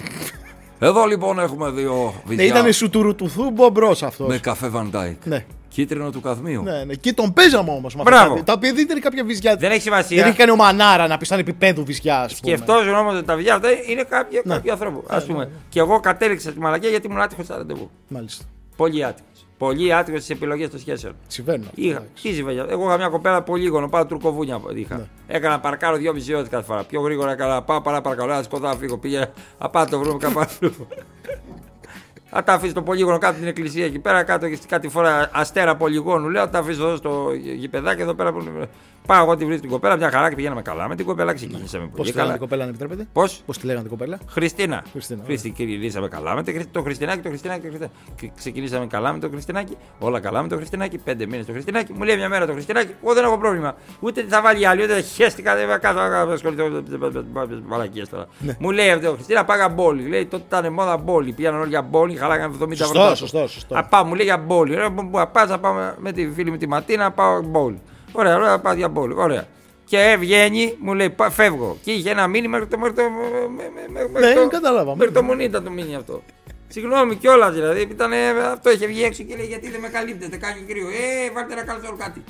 Εδώ λοιπόν έχουμε δύο Ναι, βυζιά ήταν σουτουρουτουθού μπομπρό αυτός. με καφέ Van Dyke. Ναι. Κίτρινο του καθμίου. Ναι, ναι. Και τον παίζαμε όμως. Μπράβο. Τα οποία δεν ήταν κάποια βυζιά. Δεν έχει σημασία. Δεν έχει κάνει ο Μανάρα να πεις σαν επίπεδου βυζιά. ας πούμε. Σκεφτόζουν όμως ότι τα βιβλία αυτά είναι κάποιοι, Ναι. κάποιοι άνθρωποι. Ας πούμε. Και εγώ κατέληξα στη μαλακία γιατί ήμουν άτυχος στα ραντεβού. Μάλιστα. Πολύ άτυχος. Πολύ άτυχο στις επιλογές των σχέσεων. Συμβαίνουν. αυτά, Είχα, εντάξει. τι συμβαίνει. Εγώ είχα μια κοπέλα πολύ γόνο, πάω τουρκοβούνια είχα. Ναι. Έκανα παρκάρω δυόμιση ώρες κάθε φορά. Πιο γρήγορα έκανα. Πάω παρά παρακαλώ, να σκοτάω, φύγω. Πήγα. Απά το βρούμε κάπου αλλού. Θα τα αφήσει το πολύγωνο κάτω την εκκλησία εκεί πέρα, κάτω και κάτι φορά αστέρα πολυγόνου. Λέω, θα τα αφήσω εδώ στο γηπεδάκι εδώ πέρα. Που... Πάω εγώ τη βρήκα την κοπέλα, μια χαρά και πηγαίναμε καλά με την κοπέλα, ξεκινήσαμε Πώ πολύ τη λέγανε καλά. την κοπέλα, αν επιτρέπετε; Πώς; Πώς τη λέγανε την κοπέλα; Χριστίνα. Χριστίνα, Χρήστη, κυλήσαμε καλά με το, Χρυσ- το Χριστινάκι, το Χριστινάκι, το Χριστινάκι. Και Ξεκινήσαμε καλά με το Χριστινάκι, όλα καλά με το Χριστινάκι. Πέντε μήνες το Χριστινάκι. Μου λέει μια μέρα το Χριστινάκι, εγώ δεν έχω πρόβλημα. Ούτε τι θα βάλει η άλλη, ούτε χέστηκα, δεν κάθω να ασχοληθώ με μαλακίες τώρα. Ναι. Μου λέει αυτό, Χριστίνα, πάγα μπόλι. Λέει τότε ήταν μόδα μπόλι. Πήγαν όλοι για μπόλι, χαλάγανε 70 ευρώ. Σωστό, σωστό, σωστό. Α, πάω, μου λέει για μπόλι. Ωραία, μου μου, πας να πάμε με τη φίλη μου τη Ματίνα, πάω μπόλι. Ωραία, ωραία, πάω για μπόλι. Ωραία. Και βγαίνει, μου λέει, «Πα- φεύγω. Και είχε ένα μήνυμα μέχρι το. Μέχρι το, με- με- μέχρι Ναι, το- κατάλαβα. Μέχρι το Μονίτα το μήνυμα αυτό. Συγγνώμη κιόλας δηλαδή. Ήτανε, αυτό είχε βγει έξω και λέει γιατί δεν με καλύπτεται, κάνει κρύο. Ε, βάλτε ένα καλτσόρ κάτι.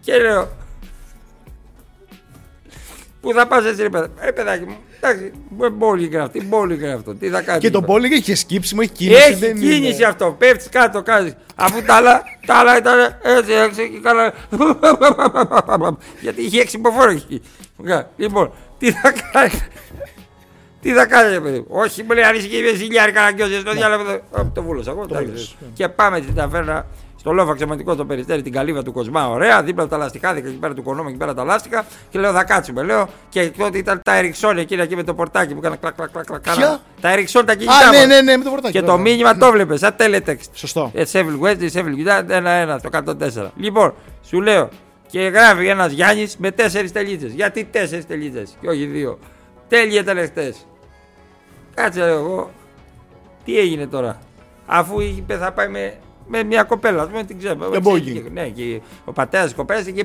Και λέω. Πού θα πας έτσι, ρε παιδάκι. Ε, παιδάκι μου, εντάξει, μπόλικ είναι αυτή, μπόλικ είναι αυτό. Τι θα κάνεις. Και το μπόλικ έχει σκύψιμο, έχει κίνηση. Έχει δεν κίνηση είναι. αυτό. Πέφτεις κάτω, κάνεις. Αφού τα άλλα, τα άλλα ήταν έτσι, έτσι και κάνα. Γιατί είχε έξι υποφόρο εκεί. Λοιπόν, τι θα κάνεις; Τι θα κάνεις, ρε παιδί μου; Όχι, μου λέει ανησυχεί με ζηλιάρικα να γκιόζε στο διάλογο. Ω, Το βούλωσα εγώ. εντάξει. βούλωσες, ναι. Και πάμε στην ταβέρνα στο λόφο αξιωματικό στο περιστέρι την καλύβα του Κοσμά. Ωραία, δίπλα από τα λαστιχά, δίπλα εκεί πέρα του κονόμου, εκεί πέρα τα λάστιχα. Και λέω θα κάτσουμε. Λέω και τότε ήταν τα Εριξόν εκείνα εκεί με το πορτάκι που έκανα κλακ κλακ κλακ. κλακ, κάνα- Ποια; Τα Εριξόν τα κινητά. Α, ναι, μας. ναι, ναι, με το πορτάκι. Και το βέβαια. μήνυμα το βλέπες, σαν teletext. Σωστό. Ε, Σέβιλ Wednesday, Σέβιλ Guitar, ένα-ένα, το 104. Λοιπόν, σου λέω και γράφει ένας Γιάννης με τέσσερις τελίτσε. Γιατί τέσσερις τελίτσε και όχι δύο. Τέλειε τελεχτέ. Κάτσε λέω εγώ. Τι έγινε τώρα; Αφού είπε θα πάει με, με μια κοπέλα, ας πούμε, την ξέρω. Με μπόγι. Ναι, και ο πατέρας της κοπέλας και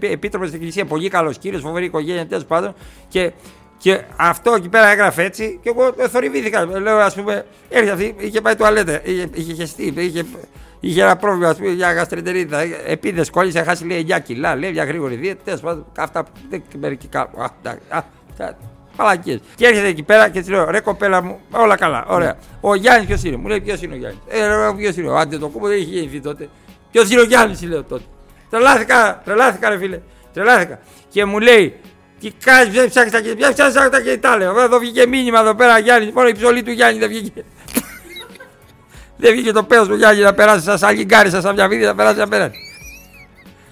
επίτροπος στην εκκλησία. Πολύ καλός κύριος, φοβερή οικογένεια τέλος πάντων. Και, και αυτό εκεί πέρα έγραφε έτσι και εγώ ε, θορυβήθηκα. Λέω, ας πούμε, έρχεται αυτή, είχε πάει τουαλέτα, είχε, είχε χεστεί, είχε, είχε ένα πρόβλημα ας πούμε, για γαστρεντερίδα. Επίδες κόλλησε, χάσει λέει 9 κιλά, λέει για γρήγορη δίαιτα. Τέλος πάντων, αυτά δεν μερικοί κάπου. Α, εντάξει, α, τα- Παλακίες. Και έρχεται εκεί πέρα και της λέω: Ρε κοπέλα μου, όλα καλά. Ωραία. Ο Γιάννης ποιος είναι. Μου λέει: Ποιος είναι ο Γιάννης. Ε, ρε, ποιος είναι. Ο Άντε το κούμπο δεν είχε γεννηθεί τότε. Ποιος είναι ο Γιάννης, λέω τότε. Τρελάθηκα, τρελάθηκα, ρε φίλε. Τρελάθηκα. Και μου λέει: Τι κάνεις, δεν ψάχνει τα κινητά. Ποια ψάχνει τα κινητά, λέω. Εδώ βγήκε μήνυμα εδώ πέρα Γιάννης. Μόνο η ψωλή του Γιάννη δεν βγήκε. δεν βγήκε το πέος του Γιάννη να περάσει σαν σαλιγκάρι, σαν μια βίδη να περάσει να περάσει.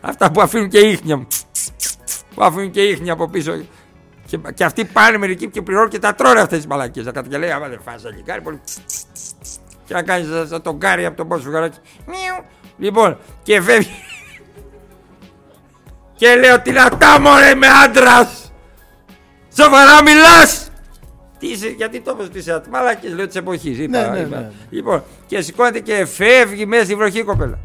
Αυτά που αφήνουν και ίχνια. Που αφήνουν και ίχνια από πίσω. Και, και αυτοί πάνε μερικοί και πληρώνουν και τα τρώνε αυτές τις μαλακίες. Να και λέει: Άμα δεν φάσει σαλιγκάρι, πολύ. Και να κάνεις σαν, σαν τον Γκάρι από τον πόσο φουγαράκι. Μιου. Λοιπόν, και φεύγει. και λέω: Τι να τα μωρέ με άντρας! Σοβαρά μιλάς! Τι είσαι, γιατί το είπες ότι είσαι μαλακίες, λέω της εποχής. Ναι, ναι, ναι. Λοιπόν, και σηκώνεται και φεύγει μέσα στη βροχή η κοπέλα.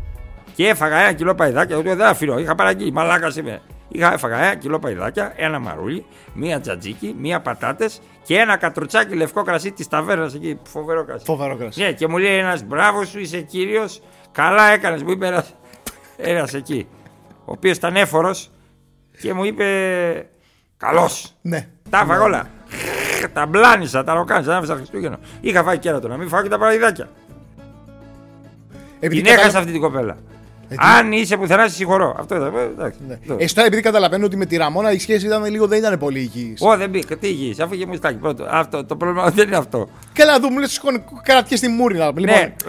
Και έφαγα ένα κιλό παϊδάκια, εγώ δεν αφήνω, είχα παραγγείλει, μαλάκα είμαι. Είχα έφαγα ένα κιλό παϊδάκια, ένα μαρούλι, μία τζατζίκι, μία πατάτες και ένα κατρουτσάκι λευκό κρασί της ταβέρνας εκεί. Φοβερό κρασί. Φοβερό κρασί. Ναι, και μου λέει ένας μπράβο σου, είσαι κύριος. Καλά έκανες, μου είπε ένας εκεί. Ο οποίος ήταν έφορος και μου είπε. Καλώ. Ναι. Τα έφαγα όλα. Τα μπλάνισα, τα ροκάνισα, τα άφησα Χριστούγεννα. Είχα φάει κέρατο να μην φάω και τα παραδιδάκια. Επειδή Την έχασα καταλα- αυτή την κοπέλα. Ε, τι- Αν είσαι πουθενά, σε συγχωρώ. Αυτό ήταν. ε, εντάξει. Ναι. Αυτό. Εσύ τώρα επειδή καταλαβαίνω ότι με τη Ραμόνα η σχέση ήταν λίγο, δεν ήταν πολύ υγιής. Ω, δεν μπήκα. Τι υγιής, αφού είχε μουστάκι πρώτο. Αυτό, το πρόβλημα δεν είναι αυτό. Καλά, δούμε, λες, κρατιέ στη μούρη. Λοιπόν,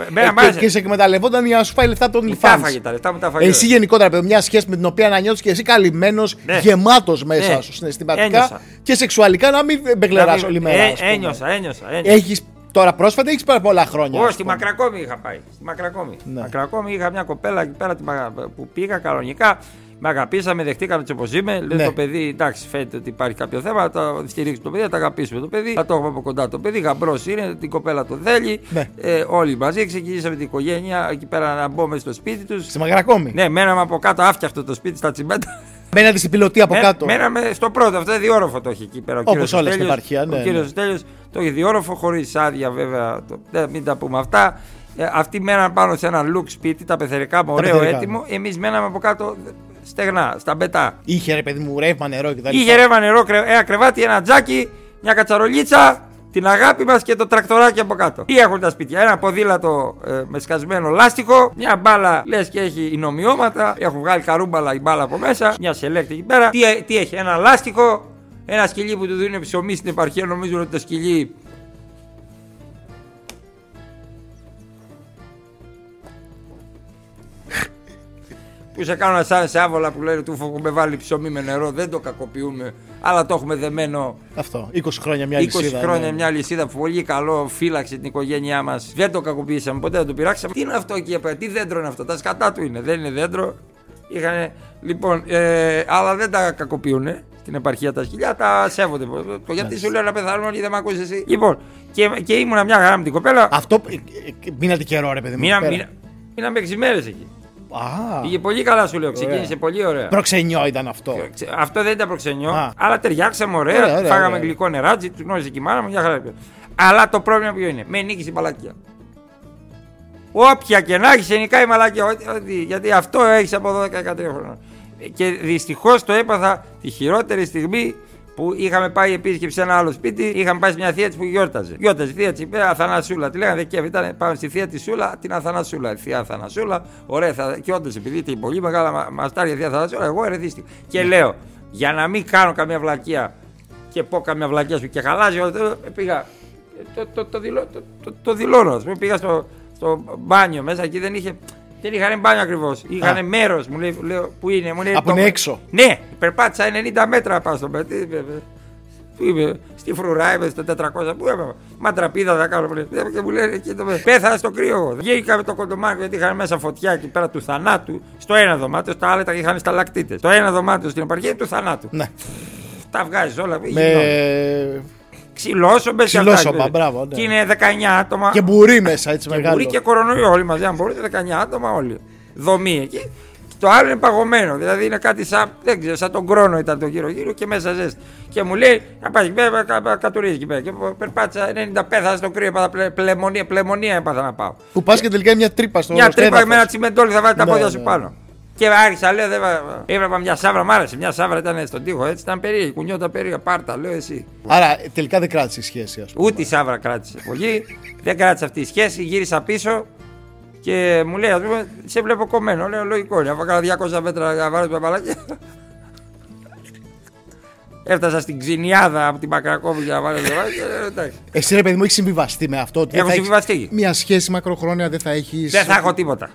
εμένα ε, μ' άρεσε. και, και σε εκμεταλλευόταν για να σου φάει λεφτά των Μου τα λιφάνς. έφαγε τα λεφτά μου τα έφαγε. Εσύ γενικότερα, παιδί, μια σχέση με την οποία να νιώθεις και εσύ καλυμμένος, Ναι. γεμάτος μέσα Ναι. σου συναισθηματικά Ένιωσα. και σεξουαλικά να μην μπεγλερά Να- όλη μέρα. Ε, ας πούμε. Ένιωσα, ένιωσα. ένιωσα. Έχεις τώρα πρόσφατα ή έχεις πάρα πολλά χρόνια. Εγώ ας στη πούμε. Μακρακόμη είχα πάει. Στη Μακρακόμη. Ναι. Μακρακόμη είχα μια κοπέλα εκεί πέρα τη Μακρα- που πήγα κανονικά. Με αγαπήσαμε, δεχτήκαμε έτσι όπω είμαι. Λέει Ναι. το παιδί, εντάξει, φαίνεται ότι υπάρχει κάποιο θέμα. Θα το στηρίξουμε το παιδί, θα το αγαπήσουμε το παιδί. Θα το έχουμε από κοντά το παιδί. Γαμπρός είναι, την κοπέλα το θέλει. Ναι. Ε, όλοι μαζί ξεκινήσαμε την οικογένεια εκεί πέρα να μπούμε στο σπίτι τους. Στη Μακρακόμη; Ναι, μέναμε από κάτω άφτιαχτο το σπίτι στα τσιμέντα. Μένατε στην πιλωτή από Μέ- κάτω. Μέναμε στο πρώτο, αυτό είναι διόροφο το έχει εκεί πέρα. Ο Όπως κύριος όλα στην Στέλιος. επαρχία, ναι, Ο κύριος ναι. Στέλιος το έχει διόροφο χωρίς άδεια βέβαια. Το, δεν, μην τα πούμε αυτά. Ε, αυτοί μέναν πάνω σε ένα look σπίτι, τα πεθερικά με ωραίο πεθερικά, έτοιμο. Εμείς μέναμε από κάτω στεγνά, στα μπετά. Είχε ρε παιδί μου ρεύμα, νερό κτλ. Είχε ρεύμα νερό, κρε- ένα κρεβάτι, ένα τζάκι, μια κατσαρολίτσα, την αγάπη μας και το τρακτοράκι από κάτω. Τι έχουν τα σπίτια, ένα ποδήλατο ε, με σκασμένο λάστιχο, μια μπάλα λες και έχει εινομιώματα, έχουν βγάλει καρούμπαλα η μπάλα από μέσα, μια σελέκτη εκεί πέρα. Τι, ε- τι έχει, ένα λάστιχο, ένα σκυλί που του δίνουν ψωμί στην επαρχία, νομίζουν ότι το σκυλί που σε κάνουν σαν σε άβολα που λένε του έχουμε βάλει ψωμί με νερό, δεν το κακοποιούμε, αλλά το έχουμε δεμένο Αυτό. 20 χρόνια μια 20 λυσίδα. χρόνια ναι. μια λυσίδα πολύ καλό, φύλαξε την οικογένειά μας. Δεν το κακοποιήσαμε, ποτέ δεν το πειράξαμε. Τι είναι αυτό εκεί απ' τι δέντρο είναι αυτό, τα σκατά του είναι, δεν είναι δέντρο. Είχανε, λοιπόν, ε, αλλά δεν τα κακοποιούν στην επαρχία τα σκυλιά, τα σέβονται. Το γιατί σου λέω να πεθάνουν όλοι, δεν με ακούσει εσύ. Λοιπόν, και, και ήμουνα μια χαρά με την κοπέλα. Αυτό. ε, ε, Μείνατε καιρό, ρε παιδί μου. Μήνα, εκεί πέρα. μήνα, μείναμε 6 μέρες εκεί. Α, Πήγε πολύ καλά, σου λέω. Ξεκίνησε πολύ ωραία. προξενιό ήταν αυτό. Ξε- Αυτό δεν ήταν προξενιό, Α. αλλά ταιριάξαμε ωραία. Ωραία, ωραία, φάγαμε ωραία. γλυκό νεράτζι, τους γνώρισε και η μάνα μου, μια χαρά. πήγε. Αλλά το πρόβλημα ποιο είναι, με νίκησε η μαλακία. Όποια και να έχει, σε νικάει η μαλακία. Ό,τι- ό,τι- γιατί αυτό έχεις από 12-13 χρόνια. Και δυστυχώς το έπαθα τη χειρότερη στιγμή που είχαμε πάει επίσκεψη σε ένα άλλο σπίτι. Είχαμε πάει σε μια θεία της που γιόρταζε. Γιόρταζε η θεία της, είπε Αθανασούλα. Τη λέγανε και ήταν πάμε στη θεία της Σούλα, την Αθανασούλα. Η θεία Αθανασούλα, ωραία, θα... και όντως επειδή ήταν πολύ μεγάλα μαστάρια θεία Αθανασούλα, εγώ ερεθίστηκα. Και λέω, για να μην κάνω καμία βλακεία και πω καμία βλακεία σου και χαλάζει, πήγα. Το, το, το, δηλώ, το, το, το δηλώνω. Α πούμε, πήγα στο, στο μπάνιο μέσα και δεν είχε. Δεν είχαν μπάνιο ακριβώς. Είχαν μέρος, μου λέει, λέω, που είναι. Μου λέει, Από είναι έξω. Ναι, περπάτησα 90 μέτρα πάω στο παιδί. Πού είμαι, στη φρουρά είμαι στο 400. Πού είμαι, μα τραπίδα θα κάνω. Και μου λένε και το πέθανα στο κρύο. Βγήκα με το κοντομάκι γιατί είχαν μέσα φωτιά εκεί πέρα του θανάτου. Στο ένα δωμάτιο, στα άλλα τα είχαν σταλακτήτε. Το ένα δωμάτιο στην επαρχία του θανάτου. Ναι. Τα βγάζεις όλα. Με... Ξυλόσομπες και Ξυλόσομπα, μπράβο. Ναι. Και είναι 19 άτομα. Και μπουρί μέσα έτσι και μεγάλο. Μπουρί και κορονοϊό όλοι μαζί. Αν μπορείτε, 19 άτομα όλοι. Δομή εκεί. Το άλλο είναι παγωμένο. Δηλαδή είναι κάτι σαν, δεν ξέρω, σαν τον κρόνο ήταν το γύρω-γύρω και μέσα ζέστη. Και μου λέει να πάει πέρα, κατουρίζει εκεί πέρα. Και περπάτησα 90 πέθα στο κρύο, έπαθα πλεμονία, πλεμονία έπαθα να πάω. Που πας και τελικά μια τρύπα στο Μια στο τρύπα έδαφος. με ένα τσιμεντόλι θα βάλει τα Ναι, πόδια ναι. σου πάνω. Και άρχισα, λέω, δεν... βα- έβλεπα μια σάβρα, μ' άρεσε. Μια σάβρα ήταν στον τοίχο, έτσι ήταν περίεργη. Κουνιόταν περίεργα, πάρτα, λέω εσύ. Άρα τελικά δεν κράτησε η σχέση, ας πούμε. Ούτε η Σάβρα κράτησε πολύ. δεν κράτησε αυτή η σχέση. Γύρισα πίσω και μου λέει: Α πούμε, σε βλέπω κομμένο. Λέω: Λογικό είναι. Αφού έκανα 200 μέτρα να βάλω το μπαλάκι. Έφτασα στην ξυνιάδα από την Μακρακόβη για να βάλω το μπαλάκι. ε, εντάξει. Εσύ ρε παιδί μου, έχεις συμβιβαστεί με αυτό. ότι δεν Έχω θα έχεις- συμβιβαστεί. Μια σχέση μακροχρόνια δεν θα έχεις. Δεν θα έχω τίποτα.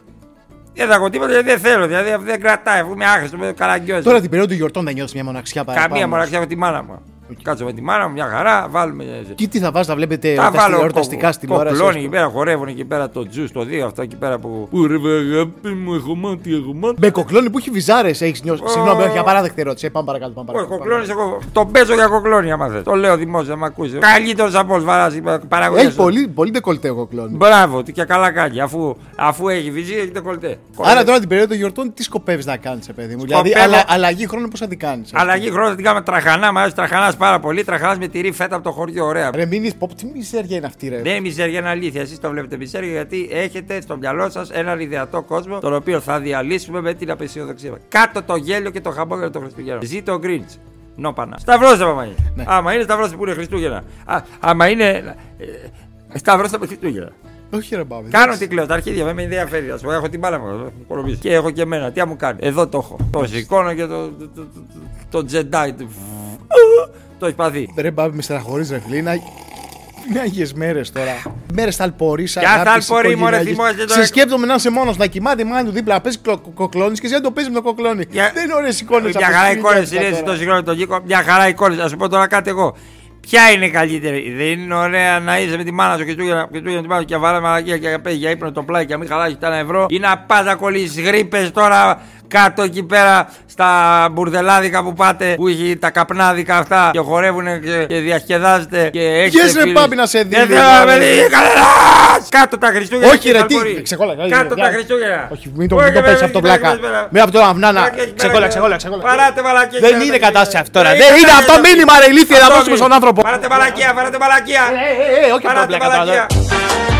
Δεν θα έχω τίποτα γιατί δεν θέλω. Δηλαδή δεν κρατάει. Αφού είμαι άχρηστο, είμαι καραγκιόζης. Τώρα την περίοδο του γιορτών δεν νιώθεις μια μοναξιά παραπάνω. Καμία μοναξιά με τη μάνα μου. Κάτσω με τη μάνα μου, μια χαρά, βάλουμε. Και τι θα βάζεις, θα βλέπετε Τα τα βάλω εορταστικά στην ώρα. Κοκλώνει εκεί πέρα, χορεύουν εκεί πέρα το τζου, το δύο αυτό εκεί πέρα που. Πού ρε βε, αγάπη μου, έχω μάτι, έχω μάτι. Με κοκλώνει που έχει βυζάρες, έχεις νιώσει. Ω. Συγγνώμη, όχι απαράδεκτη ερώτηση. Ε, Πάμε παρακάτω. Πάμε Όχι, παρακάτω. κοκλώνεις εγώ. Το παίζω για κοκλώνει, άμα θες. Το λέω δημόσια, με ακούσει. Καλύτερος από όλους βαράζει παραγωγή. Έχει πολύ, πολύ ντεκολτέ ο κοκλώνει. Μπράβο, τι και καλά κάνει. Αφού, αφού έχει βυζί, έχει το κολτέ. Άρα τώρα την περίοδο των γιορτών τι σκοπεύεις να κάνεις, παιδί μου; Δηλαδή, Σκοπεύω- αλλα, αλλαγή χρόνου πώς θα την κάνεις. Αλλαγή χρόνου θα την κάνουμε τραχανά, μου αρέσει τραχανάς πάρα πολύ. Τραχανά με τυρί φέτα από το χωριό, ωραία. Ρε, μην δεις, πω, τι μισέρια είναι αυτή, ρε. Δεν είναι μιζέρια, είναι αλήθεια. Εσείς το βλέπετε μιζέρια γιατί έχετε στο μυαλό σας έναν ιδεατό κόσμο τον οποίο θα διαλύσουμε με την απεσιοδοξία μας. Κάτω το γέλιο και το χαμπόγελο των Χριστουγέννων. Ζήτω ο Γκριντ. Νόπανα. Σταυρώστε, άμα είναι. Ναι. Άμα είναι, σταυρώστε που είναι Χριστούγεννα. Α, άμα είναι. Ε, σταυρώστε με Χριστούγεννα. Όχι, ρε, μπάβη. Κάνω τι κλαίω, τα αρχίδια με με ενδιαφέρει. Α πούμε, έχω την μπάλα μου. έχω κολομπήσει. Και έχω και εμένα. Τι να μου κάνει. Εδώ το έχω. Το σηκώνω και το. το, το, το, το τζεντάι. Του. Το σπαθί. Ρε, μπάβη, με στεναχωρείς, ρε φίλε. Είναι, είναι άγιες μέρες τώρα. Μέρες ταλπορείς, Ποια ταλπορεί, μωρέ, θυμόσαι τώρα. Σε σκέπτομαι να είσαι μόνος να κοιμάται η μάνα του δίπλα, να παίζει κοκλώνεις και εσύ να το παίζεις με το κοκλώνι. Για- Δεν είναι ωραίες εικόνες Μια χαρά εικόνες είναι το συγγνώμη τον Κίκο. Μια χαρά εικόνες. Α σου πω τώρα κάτι εγώ. Ποια είναι η καλύτερη; Δεν είναι ωραία να είσαι με τη μάνα σου και του για τη μάνα σου και βάλε μαλακία και πέσει για ύπνο το πλάι και να μην χαλάσει τα ένα ευρώ. Ή να πας να κολλήσεις γρήπες τώρα κάτω εκεί πέρα στα μπουρδελάδικα που πάτε που έχει τα καπνάδικα αυτά και χορεύουν και, και διασκεδάζετε και έχετε Βγες, ρε, φίλους. Πάπη, να σε δει, Δεν ρε, θέλω να με Πάπη. δει κανένας! Κάτω τα Χριστούγεννα Όχι, και ρε, ταλπορεί. τι. Ξεκόλα, Κάτω τα Χριστούγεννα. Όχι, μην το, Όχι, μην το με- πέσει αυτό με- πλάκα. με- με- Με από το αυνάνα. Μαλακία εκεί πέρα Ξεκόλα, και- ξεκόλα, ξεκόλα. Παράτε μαλακία. Δεν είναι κατάσταση αυτό τώρα. Δεν είναι αυτό μήνυμα, ρε ηλίθεια, να δώσουμε στον άνθρωπο. Παράτε μαλακία, παράτε μαλακία. Ε, ε, ε, όχι αυτό Παράτε πλάκα τώρα. μαλακία.